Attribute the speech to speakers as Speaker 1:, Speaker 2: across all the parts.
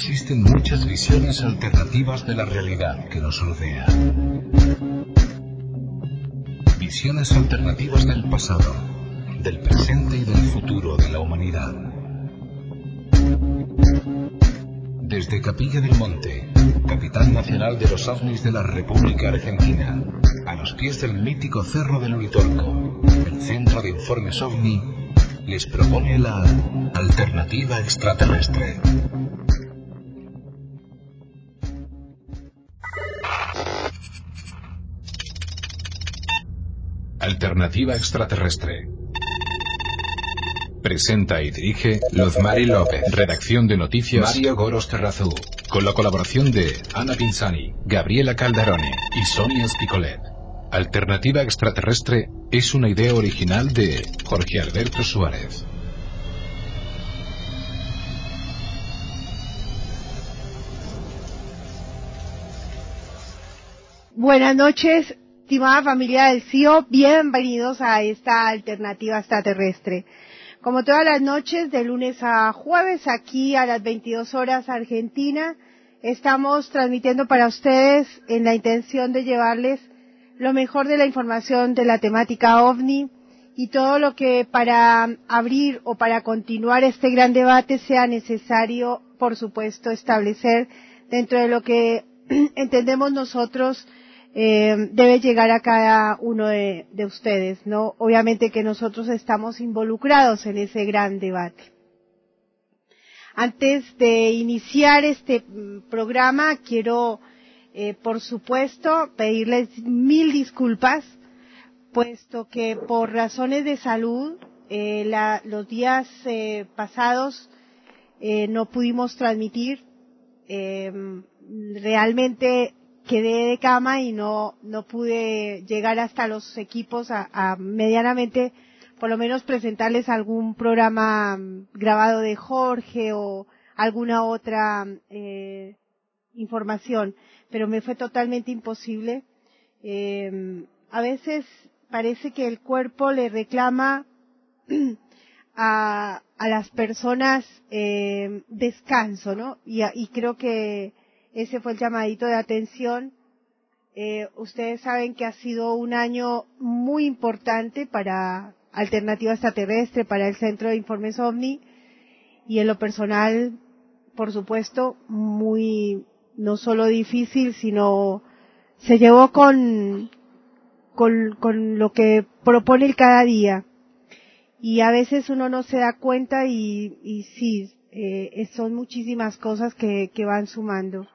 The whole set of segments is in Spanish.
Speaker 1: existen muchas visiones alternativas de la realidad que nos rodea. Visiones alternativas del pasado, del presente y del futuro de la humanidad. Desde Capilla del Monte, capital nacional de los ovnis de la República Argentina, a los pies del mítico Cerro del Uritorco, el Centro de Informes OVNI les propone la alternativa extraterrestre. Alternativa extraterrestre. Presenta y dirige Lozmari López. Redacción de noticias Mario Goros Terrazú. Con la colaboración de Ana Pinzani, Gabriela Calderone y Sonia Spicolet. Alternativa extraterrestre es una idea original de Jorge Alberto Suárez.
Speaker 2: Buenas noches, estimada familia del CIO, bienvenidos a esta alternativa extraterrestre. Como todas las noches, de lunes a jueves, aquí a las 22 horas Argentina, estamos transmitiendo para ustedes en la intención de llevarles lo mejor de la información de la temática OVNI y todo lo que para abrir o para continuar este gran debate sea necesario, por supuesto, establecer dentro de lo que entendemos nosotros eh, debe llegar a cada uno de, de ustedes, ¿no? Obviamente que nosotros estamos involucrados en ese gran debate. Antes de iniciar este mm, programa, quiero eh, por supuesto, pedirles mil disculpas, puesto que por razones de salud, eh, los días pasados no pudimos transmitir. Realmente quedé de cama y no, no pude llegar hasta los equipos a, a medianamente, por lo menos presentarles algún programa mm, grabado de Jorge o alguna otra eh, información pero me fue totalmente imposible. Eh, a veces parece que el cuerpo le reclama a, a las personas eh, descanso, ¿no? Y, y, creo que ese fue el llamadito de atención. Eh, ustedes saben que ha sido un año muy importante para Alternativa Extraterrestre, para el Centro de Informes OVNI, y en lo personal, por supuesto, muy, no solo difícil, sino se llevó con, con, con lo que propone el cada día. Y a veces uno no se da cuenta y, y sí, eh, son muchísimas cosas que, que van sumando.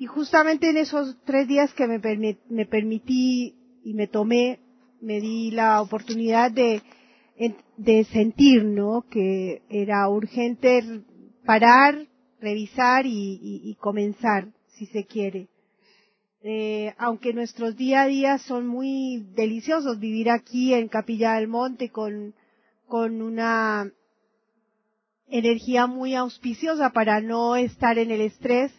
Speaker 2: Y justamente en esos tres días que me, permití y me tomé, me di la oportunidad de, sentir, ¿no? Que era urgente parar, revisar y comenzar, si se quiere. Eh, aunque nuestros día a día son muy deliciosos, vivir aquí en Capilla del Monte con, con una energía muy auspiciosa para no estar en el estrés.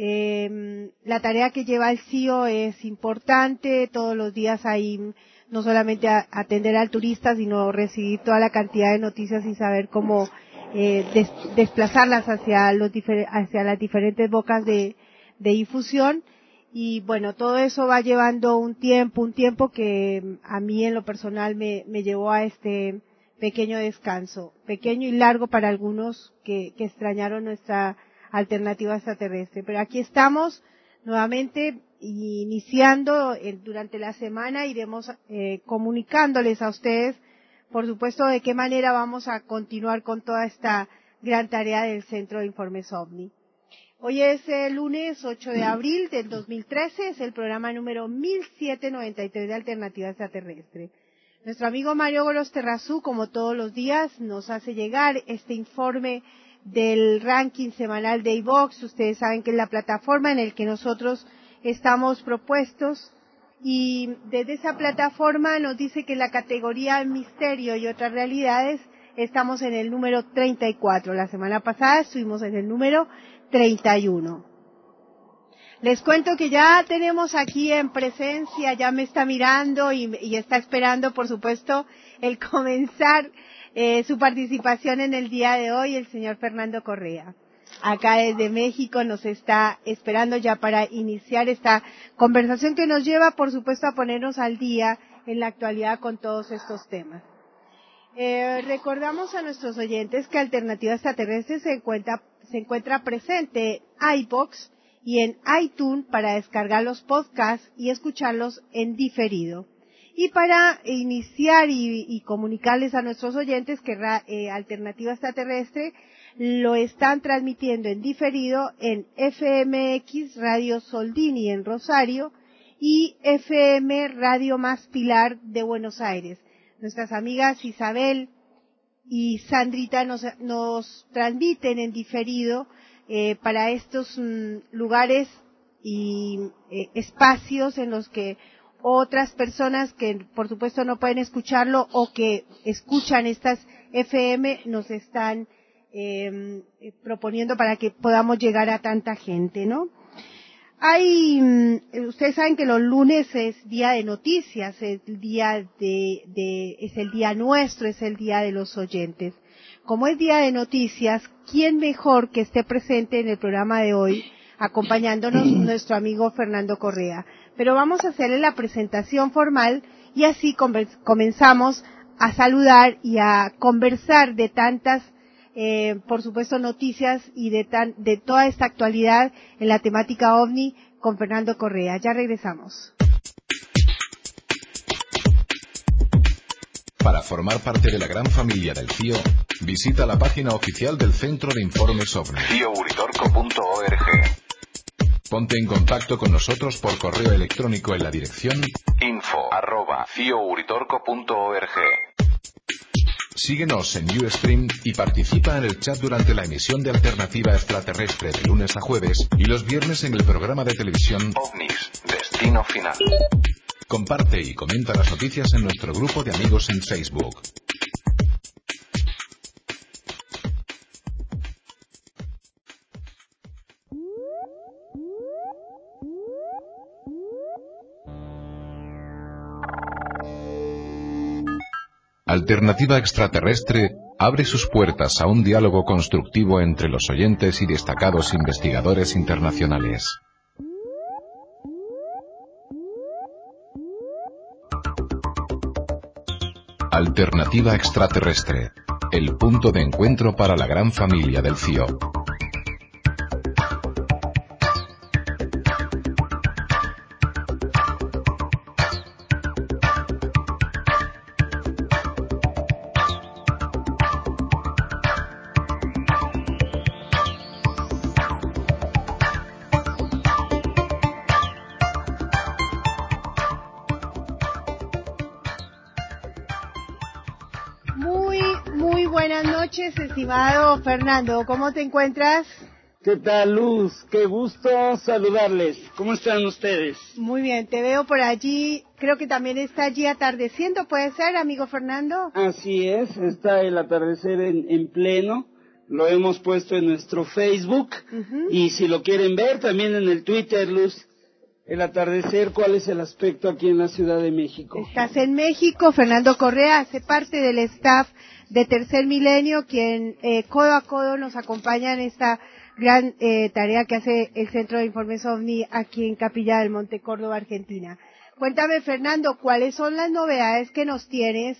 Speaker 2: Eh, la tarea que lleva el CIO es importante, todos los días hay no solamente a, atender al turista, sino recibir toda la cantidad de noticias y saber cómo eh, des, desplazarlas hacia, los hacia las diferentes bocas de, difusión. Y bueno, todo eso va llevando un tiempo, un tiempo que a mí en lo personal me, me llevó a este pequeño descanso, pequeño y largo para algunos que, que extrañaron nuestra alternativa extraterrestre. Pero aquí estamos nuevamente iniciando durante la semana, iremos eh, comunicándoles a ustedes por supuesto, de qué manera vamos a continuar con toda esta gran tarea del Centro de Informes OVNI. Hoy es el lunes 8 de abril del 2013, es el programa número 1793 de Alternativa Extraterrestre. Nuestro amigo Mario Goros Terrazú, como todos los días, nos hace llegar este informe del ranking semanal de iVox. Ustedes saben que es la plataforma en la que nosotros estamos propuestos y desde esa plataforma nos dice que la categoría misterio y otras realidades estamos en el número 34. La semana pasada estuvimos en el número 31. Les cuento que ya tenemos aquí en presencia, ya me está mirando y está esperando, por supuesto, el comenzar eh, su participación en el día de hoy, el señor Fernando Correa. acá desde México nos está esperando ya para iniciar esta conversación que nos lleva, por supuesto, a ponernos al día en la actualidad con todos estos temas. Eh, recordamos a nuestros oyentes que Alternativa Extraterrestre se encuentra, se encuentra presente en iBox y en iTunes para descargar los podcasts y escucharlos en diferido. Y para iniciar y, comunicarles a nuestros oyentes que eh, Alternativa Extraterrestre lo están transmitiendo en diferido en FMX Radio Soldini en Rosario y FM Radio Más Pilar de Buenos Aires. Nuestras amigas Isabel y Sandrita nos, transmiten en diferido eh, para estos mm, lugares y eh, espacios en los que otras personas que por supuesto no pueden escucharlo o que escuchan estas FM nos están em, eh, proponiendo para que podamos llegar a tanta gente, ¿no? Hay, mm, ustedes saben que los lunes es día de noticias, es el día de, de, es el día nuestro, es el día de los oyentes. Como es día de noticias, ¿quién mejor que esté presente en el programa de hoy acompañándonos nuestro amigo Fernando Correa? Pero vamos a hacerle la presentación formal y así comenzamos a saludar y a conversar de tantas, eh, por supuesto, noticias y de, tan, de toda esta actualidad en la temática ovni con Fernando Correa. Ya regresamos.
Speaker 1: Para formar parte de la gran familia del CIO, visita la página oficial del Centro de Informes OVNI. Ponte en contacto con nosotros por correo electrónico en la dirección info Síguenos en Ustream y participa en el chat durante la emisión de Alternativa Extraterrestre de lunes a jueves y los viernes en el programa de televisión OVNIS, Destino Final. Comparte y comenta las noticias en nuestro grupo de amigos en Facebook. Alternativa Extraterrestre abre sus puertas a un diálogo constructivo entre los oyentes y destacados investigadores internacionales. Alternativa Extraterrestre, el punto de encuentro para la gran familia del CIO.
Speaker 2: Fernando. ¿Cómo te encuentras?
Speaker 3: ¿Qué tal, Luz? Qué gusto saludarles. ¿Cómo están ustedes?
Speaker 2: Muy bien, te veo por allí. Creo que también está allí atardeciendo, ¿puede ser, amigo Fernando?
Speaker 3: Así es, está el atardecer en, pleno. Lo hemos puesto en nuestro Facebook. Y si lo quieren ver, también en el Twitter, Luz. El atardecer, ¿cuál es el aspecto aquí en la Ciudad de México?
Speaker 2: Estás en México, Fernando Correa hace parte del staff de Tercer Milenio, quien eh, codo a codo nos acompaña en esta gran eh, tarea que hace el Centro de Informes OVNI aquí en Capilla del Monte Córdoba, Argentina. Cuéntame, Fernando, ¿cuáles son las novedades que nos tienes?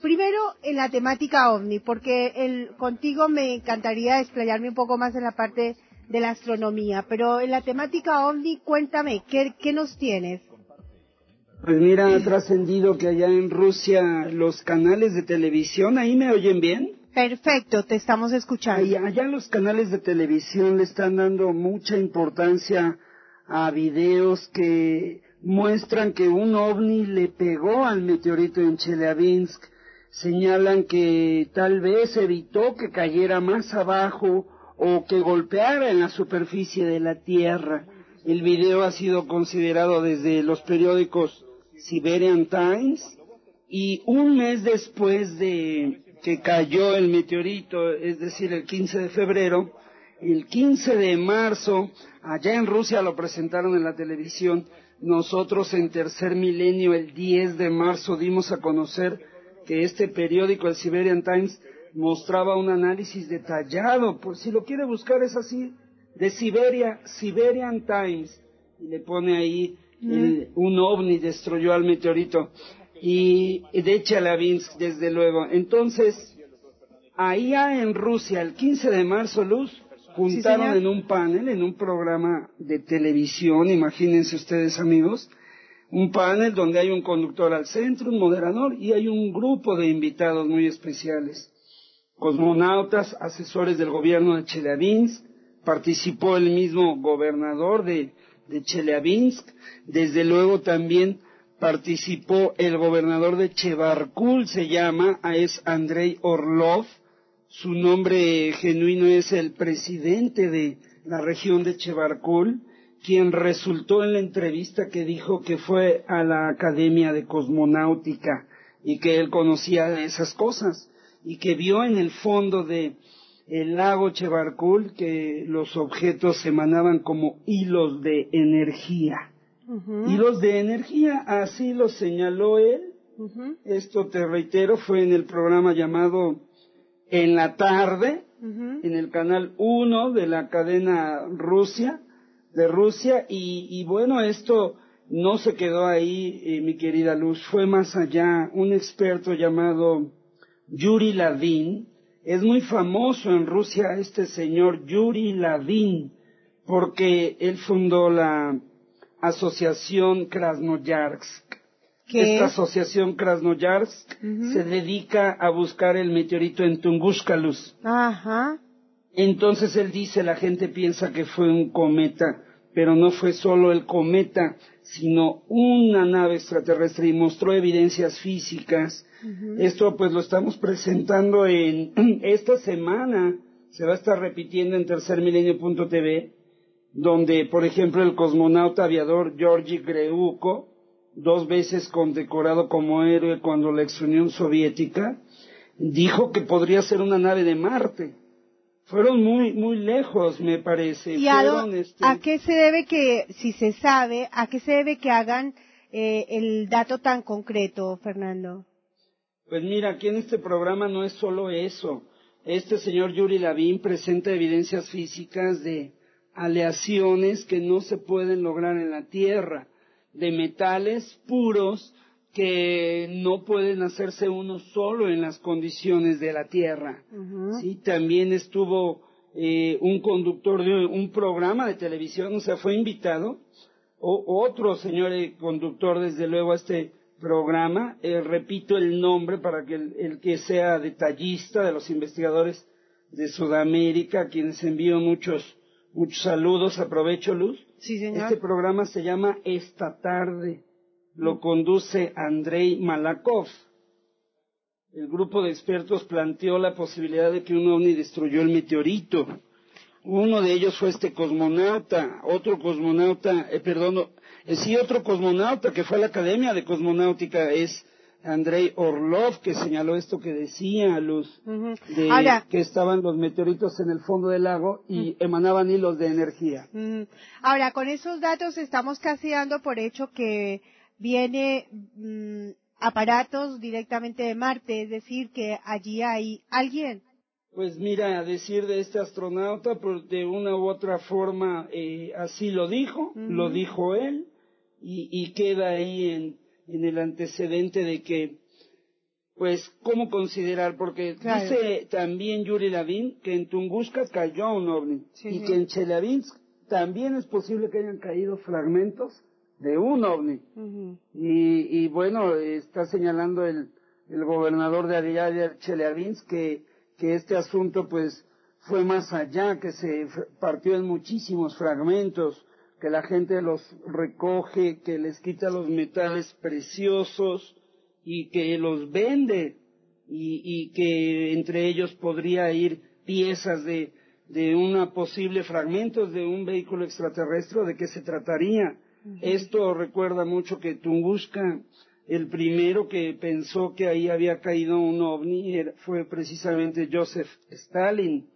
Speaker 2: Primero, en la temática OVNI, porque el, contigo me encantaría explayarme un poco más en la parte de la astronomía, pero en la temática OVNI, cuéntame, ¿qué, qué nos tienes?
Speaker 3: Pues mira, ha trascendido que allá en Rusia los canales de televisión, ¿ahí me oyen bien?
Speaker 2: Perfecto, te estamos escuchando.
Speaker 3: Allá, allá los canales de televisión le están dando mucha importancia a videos que muestran que un ovni le pegó al meteorito en Chelyabinsk. Señalan que tal vez evitó que cayera más abajo o que golpeara en la superficie de la Tierra. El video ha sido considerado desde los periódicos Siberian Times y un mes después de que cayó el meteorito, es decir, el 15 de febrero, el 15 de marzo, allá en Rusia lo presentaron en la televisión, nosotros en tercer milenio, el 10 de marzo, dimos a conocer que este periódico, el Siberian Times, mostraba un análisis detallado, por si lo quiere buscar es así, de Siberia, Siberian Times, y le pone ahí un ovni destruyó al meteorito, y de Chelyabinsk, desde luego. Entonces, ahí en Rusia, el 15 de marzo, Luz, juntaron en un panel, en un programa de televisión, imagínense ustedes amigos, un panel donde hay un conductor al centro, un moderador y hay un grupo de invitados muy especiales. Cosmonautas, asesores del gobierno de Chelyabinsk, participó el mismo gobernador de, de Chelyabinsk, desde luego también participó el gobernador de Chebarkul, se llama, es Andrei Orlov, su nombre genuino es el presidente de la región de Chebarkul, quien resultó en la entrevista que dijo que fue a la Academia de Cosmonáutica y que él conocía esas cosas y que vio en el fondo de el lago Chebarkul que los objetos emanaban como hilos de energía. Hilos de energía, así lo señaló él. Esto te reitero, fue en el programa llamado En la tarde, en el canal 1 de la cadena Rusia, de Rusia y, bueno, esto no se quedó ahí, eh, mi querida Luz, fue más allá. Un experto llamado Yuri Lavin, es muy famoso en Rusia este señor Yuri Lavin, porque él fundó la Asociación Krasnoyarsk. Esta asociación Krasnoyarsk se dedica a buscar el meteorito en Tunguska, Luz. Ajá. Entonces él dice, la gente piensa que fue un cometa, pero no fue solo el cometa, sino una nave extraterrestre y mostró evidencias físicas. Esto pues lo estamos presentando en esta semana, se va a estar repitiendo en tercermilenio.tv, donde por ejemplo el cosmonauta aviador Georgi Greuko, dos veces condecorado como héroe cuando la ex Unión Soviética, dijo que podría ser una nave de Marte fueron muy muy lejos me parece.
Speaker 2: ¿Y este, a, qué se debe que si se sabe a qué se debe que hagan eh, el dato tan concreto Fernando
Speaker 3: pues mira aquí en este programa no es solo eso. Este señor Yuri Lavín presenta evidencias físicas de aleaciones que no se pueden lograr en la Tierra de metales puros que no pueden hacerse uno solo en las condiciones de la Tierra. Sí, también estuvo eh, un conductor de un programa de televisión, o sea, fue invitado, o, otro señor eh, conductor, desde luego, a este programa, eh, repito el nombre para que el, que sea detallista de los investigadores de Sudamérica, quienes envío muchos, muchos saludos, aprovecho Luz.
Speaker 2: Sí, señor.
Speaker 3: Este programa se llama Esta tarde lo conduce Andrei Malakov. El grupo de expertos planteó la posibilidad de que un ovni destruyó el meteorito. Uno de ellos fue este cosmonauta, otro cosmonauta, eh, perdón, eh, sí, otro cosmonauta que fue a la Academia de Cosmonáutica es Andrei Orlov, que señaló esto que decía Luz, de que estaban los meteoritos en el fondo del lago y emanaban hilos de energía.
Speaker 2: Ahora, con esos datos estamos casi dando por hecho que viene mm, aparatos directamente de Marte, es decir, que allí hay alguien.
Speaker 3: Pues mira, a decir de este astronauta, pues de una u otra forma eh, así lo dijo, lo dijo él, y, queda ahí en, en, el antecedente de que, pues, ¿cómo considerar? Porque dice también Yuri Lavin que en Tunguska cayó un ovni, y que en Chelyabinsk también es posible que hayan caído fragmentos de un ovni. y, y, bueno, está señalando el, el gobernador de Ariadne Chelyabinsk que, que este asunto pues fue más allá, que se partió en muchísimos fragmentos, que la gente los recoge, que les quita los metales preciosos y que los vende y, y que entre ellos podría ir piezas de, de una posible fragmentos de un vehículo extraterrestre, ¿de qué se trataría? Esto recuerda mucho que Tunguska, el primero que pensó que ahí había caído un ovni fue precisamente Joseph Stalin.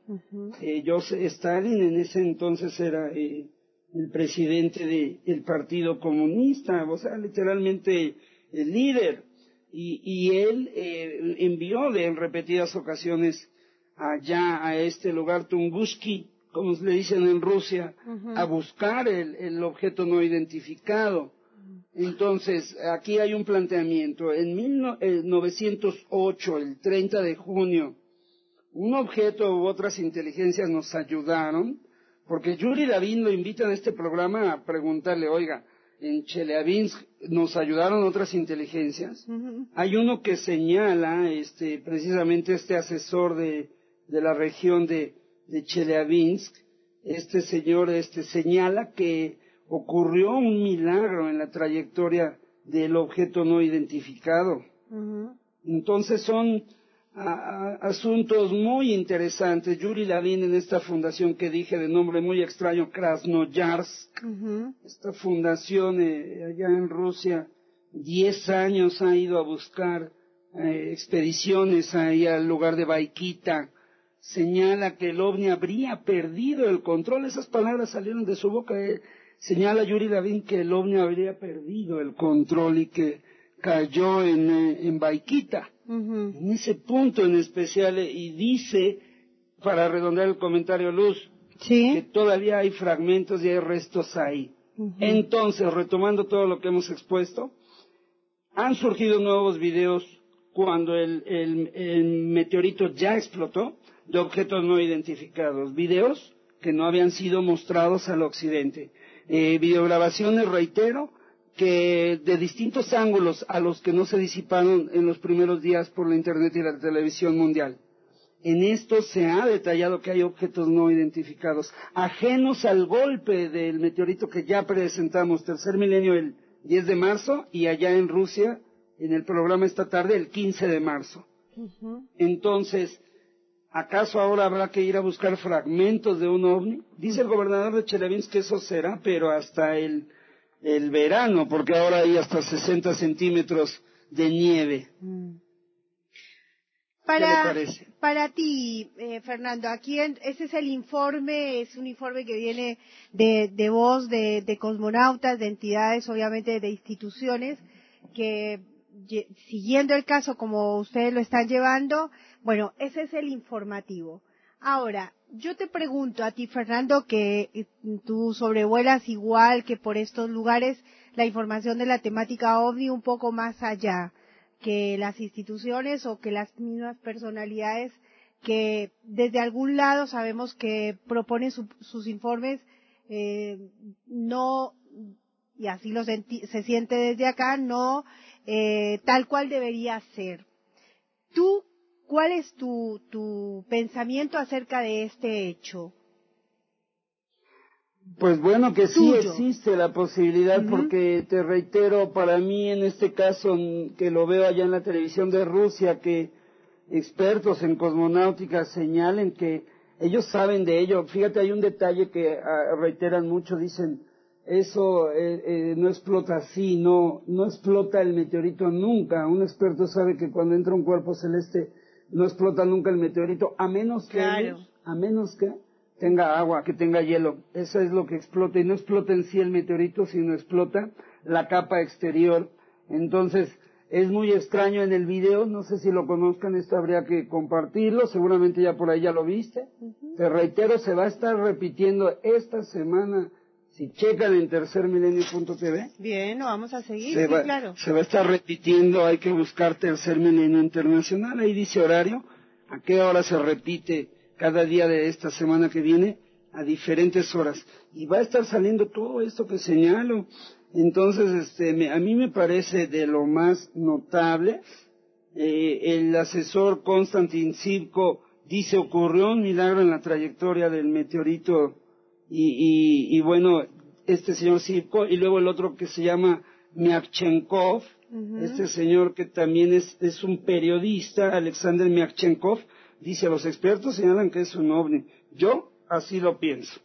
Speaker 3: Eh, Joseph Stalin en ese entonces era eh, el presidente del Partido Comunista, o sea, literalmente el líder. y, y él eh, envió en repetidas ocasiones allá a este lugar Tunguski, como le dicen en Rusia, a buscar el, el, objeto no identificado. Entonces, aquí hay un planteamiento. En 1908, el 30 de junio, un objeto u otras inteligencias nos ayudaron, porque Yuri Davin lo invita en este programa a preguntarle, oiga, en Chelyabinsk nos ayudaron otras inteligencias. Hay uno que señala, este, precisamente este asesor de, de la región de, de Chelyabinsk, este señor, este, señala que ocurrió un milagro en la trayectoria del objeto no identificado. Entonces son asuntos muy interesantes. Yuri Lavin en esta fundación que dije de nombre muy extraño, Krasnoyarsk, esta fundación eh, allá en Rusia, diez años ha ido a buscar eh, expediciones ahí al lugar de Baikita, señala que el ovni habría perdido el control, esas palabras salieron de su boca, eh, señala Yuri Lavin que el ovni habría perdido el control y que cayó en, en Baikita en ese punto en especial, y dice, para redondear el comentario Luz, que todavía hay fragmentos y hay restos ahí. Entonces, retomando todo lo que hemos expuesto, han surgido nuevos videos cuando el, el, meteorito ya explotó de objetos no identificados, videos que no habían sido mostrados al occidente. Eh, videograbaciones, reitero, que de distintos ángulos a los que no se disiparon en los primeros días por la Internet y la televisión mundial. En esto se ha detallado que hay objetos no identificados, ajenos al golpe del meteorito que ya presentamos, tercer milenio el 10 de marzo y allá en Rusia, en el programa esta tarde, el 15 de marzo. Entonces, ¿acaso ahora habrá que ir a buscar fragmentos de un ovni? Dice el gobernador de Chelyabinsk que eso será, pero hasta el el verano, porque ahora hay hasta 60 centímetros de nieve. Mm.
Speaker 2: Para, para ti, eh, Fernando, aquí ese es el informe, es un informe que viene de, de voz de, de cosmonautas, de entidades, obviamente de instituciones, que siguiendo el caso como ustedes lo están llevando, bueno, ese es el informativo. Ahora, yo te pregunto a ti, Fernando, que eh, tú sobrevuelas igual que por estos lugares la información de la temática OVNI un poco más allá que las instituciones o que las mismas personalidades que desde algún lado sabemos que proponen sus informes eh, no y así lo se siente desde acá no eh, tal cual debería ser. ¿Tú ¿Cuál es tu, tu pensamiento acerca de este hecho?
Speaker 3: Pues bueno, que sí existe la posibilidad, porque te reitero, para mí en este caso, que lo veo allá en la televisión de Rusia, que expertos en cosmonáutica señalen que ellos saben de ello. Fíjate, hay un detalle que ah, reiteran mucho, dicen, eso eh, eh, no explota así, no, no explota el meteorito nunca. Un experto sabe que cuando entra un cuerpo celeste no explota nunca el meteorito, a menos que, a menos que tenga agua, que tenga hielo. Eso es lo que explota. Y no explota en sí el meteorito, sino explota la capa exterior. Entonces, es muy extraño en el video, no sé si lo conozcan, esto habría que compartirlo, seguramente ya por ahí ya lo viste. Te reitero, se va a estar repitiendo esta semana si checan en tercermilenio.tv.
Speaker 2: Bien, lo vamos a seguir, se va, claro.
Speaker 3: Se va a estar repitiendo, hay que buscar Tercer Milenio Internacional, ahí dice horario, a qué hora se repite cada día de esta semana que viene, a diferentes horas. Y va a estar saliendo todo esto que señalo. Entonces, este, a mí me parece de lo más notable, eh, el asesor Konstantin Sivko dice ocurrió un milagro en la trayectoria del meteorito y, y, bueno, este señor Sivko, y luego el otro que se llama Miakchenkov, este señor que también es, es un periodista, Alexander Miakchenkov, dice, los expertos señalan que es un ovni. Yo así lo pienso.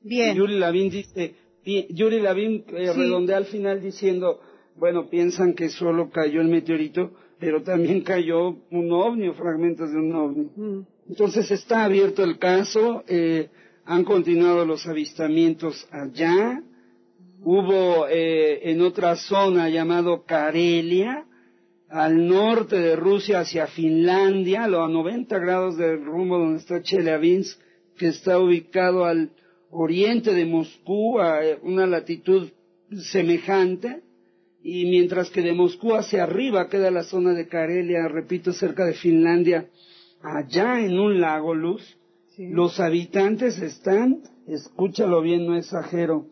Speaker 2: Bien.
Speaker 3: Yuri Lavin dice, Yuri Lavin eh, redondea al final diciendo, bueno, piensan que solo cayó el meteorito, pero también cayó un ovni o fragmentos de un ovni. Mm. Entonces está abierto el caso. Eh, han continuado los avistamientos allá. Hubo eh, en otra zona llamado Karelia, al norte de Rusia hacia Finlandia, a 90 grados del rumbo donde está Chelyabinsk, que está ubicado al oriente de Moscú, a una latitud semejante, y mientras que de Moscú hacia arriba queda la zona de Karelia, repito, cerca de Finlandia, allá en un lago luz, los habitantes están, escúchalo bien, no exagero,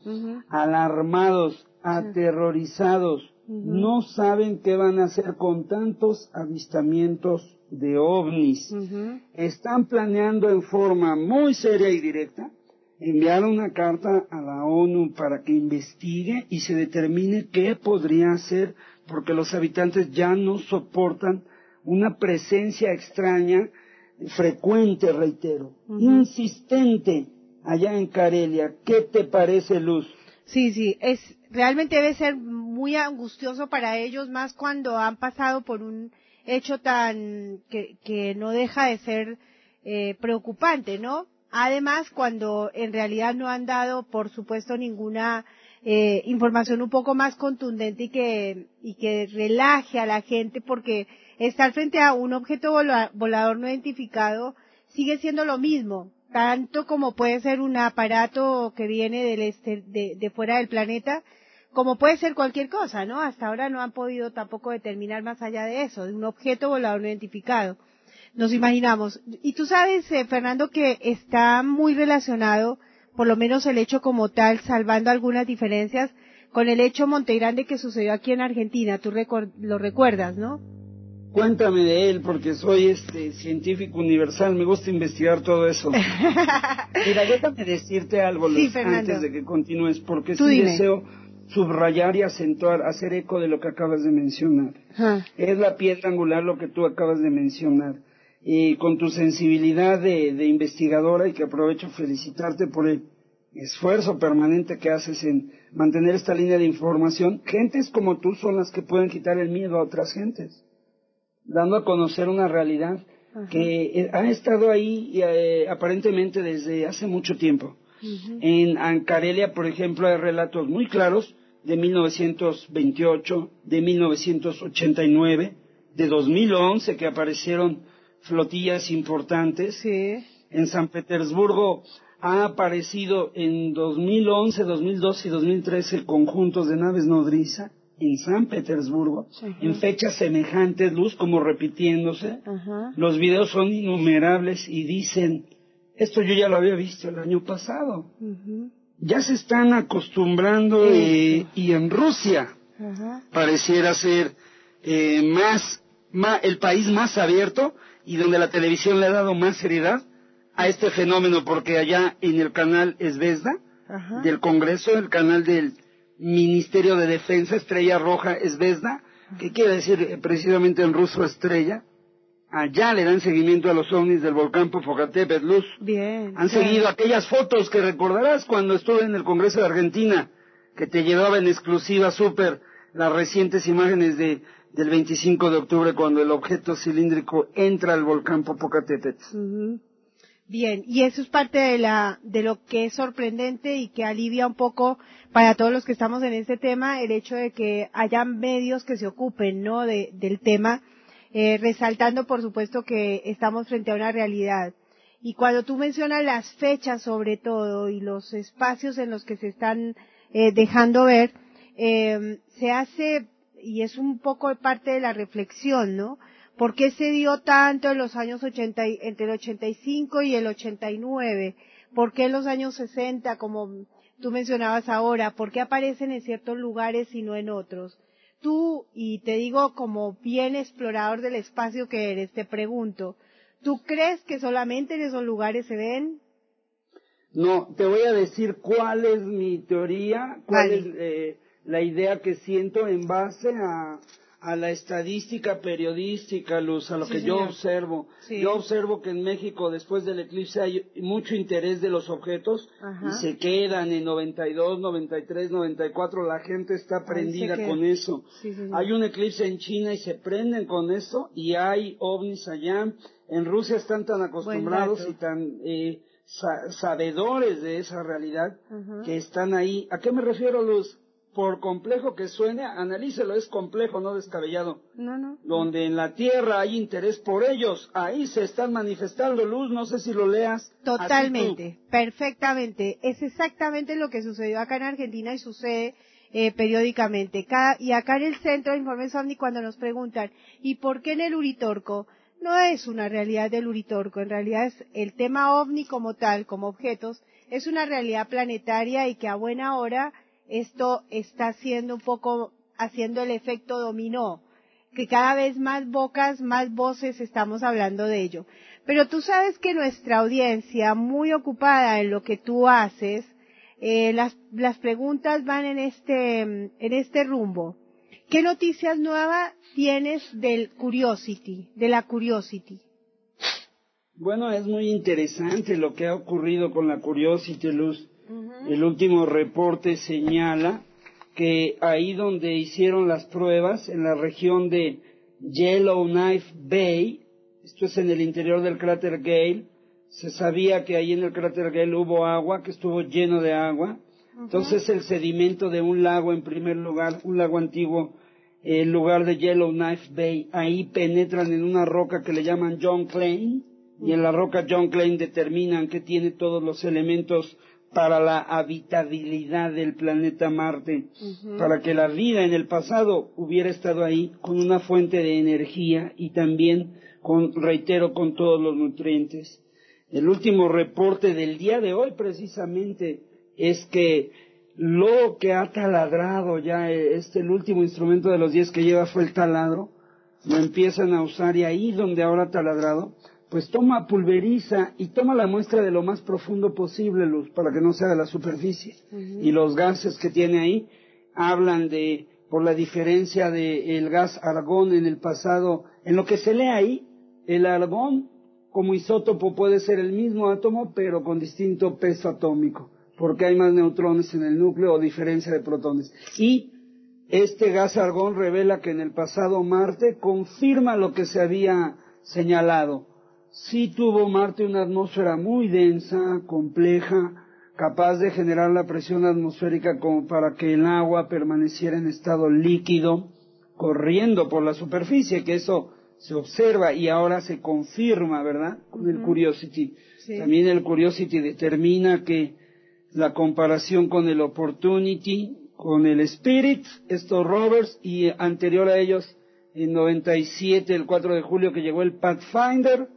Speaker 3: alarmados, aterrorizados, no saben qué van a hacer con tantos avistamientos de ovnis. Están planeando en forma muy seria y directa enviar una carta a la ONU para que investigue y se determine qué podría hacer, porque los habitantes ya no soportan una presencia extraña, frecuente, reitero, insistente allá en Karelia. ¿Qué te parece, Luz?
Speaker 2: Sí, sí, es realmente debe ser muy angustioso para ellos, más cuando han pasado por un hecho tan que, que no deja de ser eh, preocupante, ¿no? Además, cuando en realidad no han dado, por supuesto, ninguna eh, información un poco más contundente y que, y que relaje a la gente, porque estar frente a un objeto volador no identificado sigue siendo lo mismo, tanto como puede ser un aparato que viene del este, de, fuera del planeta, como puede ser cualquier cosa, ¿no? Hasta ahora no han podido tampoco determinar más allá de eso, de un objeto volador no identificado nos imaginamos. Y tú sabes, eh, Fernando, que está muy relacionado, por lo menos el hecho como tal, salvando algunas diferencias, con el hecho Montegrande que sucedió aquí en Argentina. Tú lo recuerdas, ¿no?
Speaker 3: Cuéntame de él, porque soy este científico universal, me gusta investigar todo eso. Mira, déjame decirte algo antes de que continúes, porque sí deseo subrayar y acentuar, hacer eco de lo que acabas de mencionar. Es la piedra angular lo que tú acabas de mencionar. Y con tu sensibilidad de, investigadora y que aprovecho felicitarte por el esfuerzo permanente que haces en mantener esta línea de información, gentes como tú son las que pueden quitar el miedo a otras gentes, dando a conocer una realidad que eh, ha estado ahí eh, aparentemente desde hace mucho tiempo. En Ancarelia, por ejemplo, hay relatos muy claros de 1928, de 1989, de 2011 que aparecieron flotillas importantes.
Speaker 2: Sí.
Speaker 3: En San Petersburgo ha aparecido en 2011, 2012 y 2013 conjuntos de naves nodriza en San Petersburgo, en fechas semejantes, luz como repitiéndose. Los videos son innumerables y dicen, esto yo ya lo había visto el año pasado. Ya se están acostumbrando eh, y en Rusia pareciera ser eh, más, más, el país más abierto y donde la televisión le ha dado más seriedad a este fenómeno, porque allá en el canal Esvesda del Congreso, el canal del Ministerio de Defensa, Estrella Roja Esvesda, que quiere decir eh, precisamente en ruso estrella, allá le dan seguimiento a los ovnis del volcán Popocatépetl, Luz.
Speaker 2: Bien.
Speaker 3: Han seguido aquellas fotos que recordarás cuando estuve en el Congreso de Argentina, que te llevaba en exclusiva súper las recientes imágenes de del 25 de octubre cuando el objeto cilíndrico entra al volcán Popocatépetl.
Speaker 2: Bien, y eso es parte de la de lo que es sorprendente y que alivia un poco para todos los que estamos en este tema el hecho de que haya medios que se ocupen, ¿no? De, del tema, eh, resaltando por supuesto que estamos frente a una realidad. Y cuando tú mencionas las fechas sobre todo y los espacios en los que se están eh, dejando ver, eh, se hace y es un poco parte de la reflexión, ¿no? ¿Por qué se dio tanto en los años 80, entre el 85 y el 89? ¿Por qué en los años 60, como tú mencionabas ahora, por qué aparecen en ciertos lugares y no en otros? Tú, y te digo como bien explorador del espacio que eres, te pregunto, ¿tú crees que solamente en esos lugares se ven?
Speaker 3: No, te voy a decir cuál es mi teoría, cuál es eh, la idea que siento en base a, a la estadística periodística, Luz, a lo que yo observo. Yo observo que en México después del eclipse hay mucho interés de los objetos y se quedan en 92, 93, 94, la gente está prendida con eso. hay un eclipse en China y se prenden con eso y hay ovnis allá. En Rusia están tan acostumbrados y tan eh, sabedores de esa realidad que están ahí. ¿A qué me refiero, Luz? Por complejo que suene, analícelo, es complejo, no descabellado.
Speaker 2: No, no.
Speaker 3: Donde en la tierra hay interés por ellos, ahí se están manifestando luz, no sé si lo leas.
Speaker 2: Totalmente, perfectamente. Es exactamente lo que sucedió acá en Argentina y sucede eh, periódicamente. Cada, y acá en el centro de Informes OVNI cuando nos preguntan, ¿y por qué en el Uritorco? No es una realidad del Uritorco, en realidad es el tema OVNI como tal, como objetos, es una realidad planetaria y que a buena hora esto está haciendo un poco, haciendo el efecto dominó, que cada vez más bocas, más voces estamos hablando de ello. Pero tú sabes que nuestra audiencia, muy ocupada en lo que tú haces, eh, las, las preguntas van en este, en este rumbo. ¿Qué noticias nuevas tienes del Curiosity, de la Curiosity?
Speaker 3: Bueno, es muy interesante lo que ha ocurrido con la Curiosity, Luz. El último reporte señala que ahí donde hicieron las pruebas, en la región de Yellowknife Bay, esto es en el interior del cráter Gale, se sabía que ahí en el cráter Gale hubo agua, que estuvo lleno de agua. Entonces el sedimento de un lago en primer lugar, un lago antiguo, el lugar de Yellowknife Bay, ahí penetran en una roca que le llaman John Klein, y en la roca John Klein determinan que tiene todos los elementos para la habitabilidad del planeta Marte, para que la vida en el pasado hubiera estado ahí con una fuente de energía y también con, reitero, con todos los nutrientes. El último reporte del día de hoy precisamente es que lo que ha taladrado ya, este el último instrumento de los diez que lleva fue el taladro, lo empiezan a usar y ahí donde ahora ha taladrado, pues toma, pulveriza y toma la muestra de lo más profundo posible, Luz, para que no sea de la superficie. Y los gases que tiene ahí hablan de, por la diferencia del gas argón en el pasado, en lo que se lee ahí, el argón como isótopo puede ser el mismo átomo, pero con distinto peso atómico, porque hay más neutrones en el núcleo o diferencia de protones. Y este gas argón revela que en el pasado Marte confirma lo que se había señalado sí tuvo Marte una atmósfera muy densa, compleja, capaz de generar la presión atmosférica como para que el agua permaneciera en estado líquido, corriendo por la superficie, que eso se observa y ahora se confirma, ¿verdad? Con el Curiosity. También el Curiosity determina que la comparación con el Opportunity, con el Spirit, estos rovers, y anterior a ellos, en 97, el 4 de julio, que llegó el Pathfinder,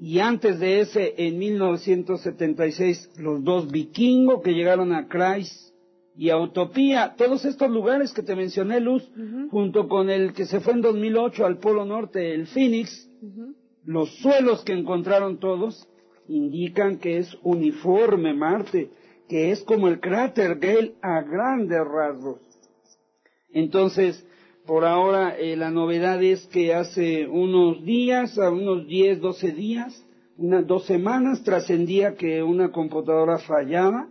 Speaker 3: y antes de ese, en 1976, los dos vikingos que llegaron a Christ y a Utopía, todos estos lugares que te mencioné, Luz, junto con el que se fue en 2008 al Polo Norte, el Phoenix, los suelos que encontraron todos indican que es uniforme Marte, que es como el cráter Gale a grandes rasgos. Entonces, por ahora eh, la novedad es que hace unos días, a unos 10, 12 días, unas dos semanas, trascendía que una computadora fallaba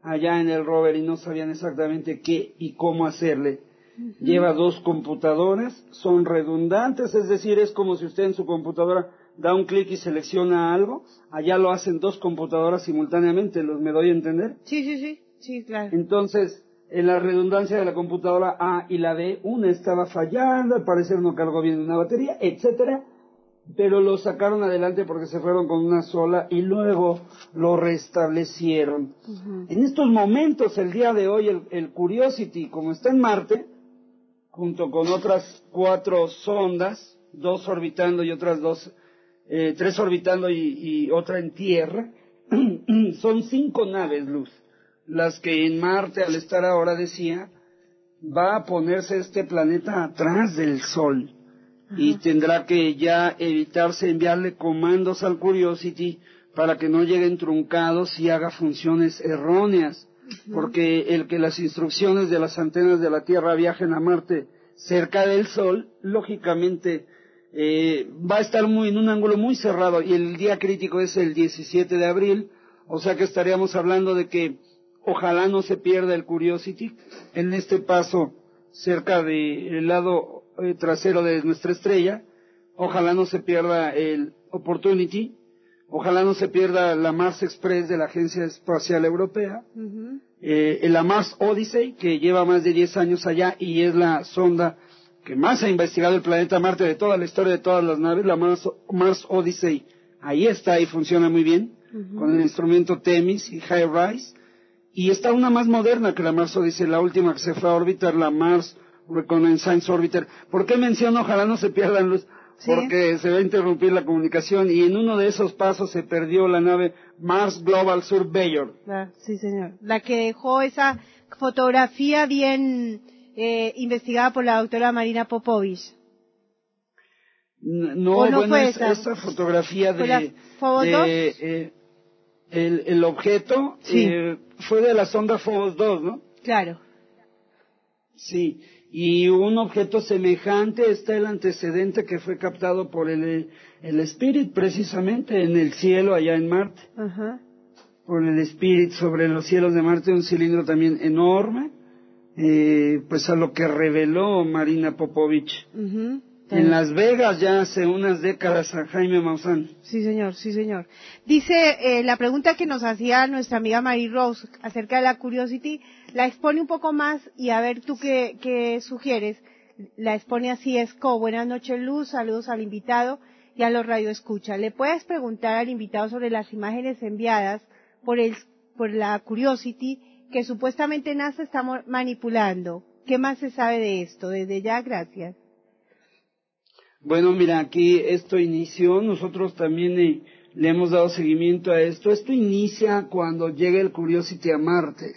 Speaker 3: allá en el rover y no sabían exactamente qué y cómo hacerle. Lleva dos computadoras, son redundantes, es decir, es como si usted en su computadora da un clic y selecciona algo, allá lo hacen dos computadoras simultáneamente, ¿los me doy a entender?
Speaker 2: Sí, sí, sí, sí, claro.
Speaker 3: Entonces, en la redundancia de la computadora A y la B, una estaba fallando, al parecer no cargó bien una batería, etcétera, pero lo sacaron adelante porque se fueron con una sola y luego lo restablecieron. En estos momentos, el día de hoy, el, Curiosity, como está en Marte, junto con otras cuatro sondas, dos orbitando y otras dos, eh, tres orbitando y otra en tierra, son cinco naves luz las que en Marte, al estar ahora, decía, va a ponerse este planeta atrás del Sol. Y tendrá que ya evitarse enviarle comandos al Curiosity para que no lleguen truncados y haga funciones erróneas, porque el que las instrucciones de las antenas de la Tierra viajen a Marte cerca del Sol, lógicamente eh, va a estar muy en un ángulo muy cerrado. Y el día crítico es el 17 de abril, o sea que estaríamos hablando de que Ojalá no se pierda el Curiosity en este paso cerca del lado eh, trasero de nuestra estrella. Ojalá no se pierda el Opportunity. Ojalá no se pierda la Mars Express de la Agencia Espacial Europea, eh, la Mars Odyssey, que lleva más de 10 años allá y es la sonda que más ha investigado el planeta Marte de toda la historia de todas las naves, la Mars, Mars Odyssey. Ahí está y funciona muy bien, con el instrumento TEMIS y High Rise. Y está una más moderna que la Mars Odyssey, la última que se fue a orbitar, la Mars Reconnaissance Orbiter. ¿Por qué menciono? Ojalá no se pierdan luz. Porque se va a interrumpir la comunicación y en uno de esos pasos se perdió la nave Mars Global Surveyor.
Speaker 2: Ah, sí, señor. La que dejó esa fotografía bien eh, investigada por la doctora Marina Popovich.
Speaker 3: No, bueno, esa? fotografía de, eh, el, objeto eh, fue de la sonda Phobos 2, ¿no?
Speaker 2: Claro.
Speaker 3: Sí, y un objeto semejante está el antecedente que fue captado por el, el Spirit precisamente en el cielo allá en Marte. Ajá. Por el Spirit sobre los cielos de Marte, un cilindro también enorme, eh, pues a lo que reveló Marina Popovich. En Las Vegas ya hace unas décadas a Jaime Maussan.
Speaker 2: Sí, señor, sí, señor. Dice, eh, la pregunta que nos hacía nuestra amiga Mary Rose acerca de la Curiosity, la expone un poco más y a ver tú qué, qué sugieres. La expone así, Esco, buenas noches Luz, saludos al invitado y a los radio escucha. ¿Le puedes preguntar al invitado sobre las imágenes enviadas por el, por la Curiosity que supuestamente NASA está manipulando? ¿Qué más se sabe de esto? Desde ya, gracias.
Speaker 3: Bueno, mira, aquí esto inició, nosotros también eh, le hemos dado seguimiento a esto. Esto inicia cuando llega el Curiosity a Marte.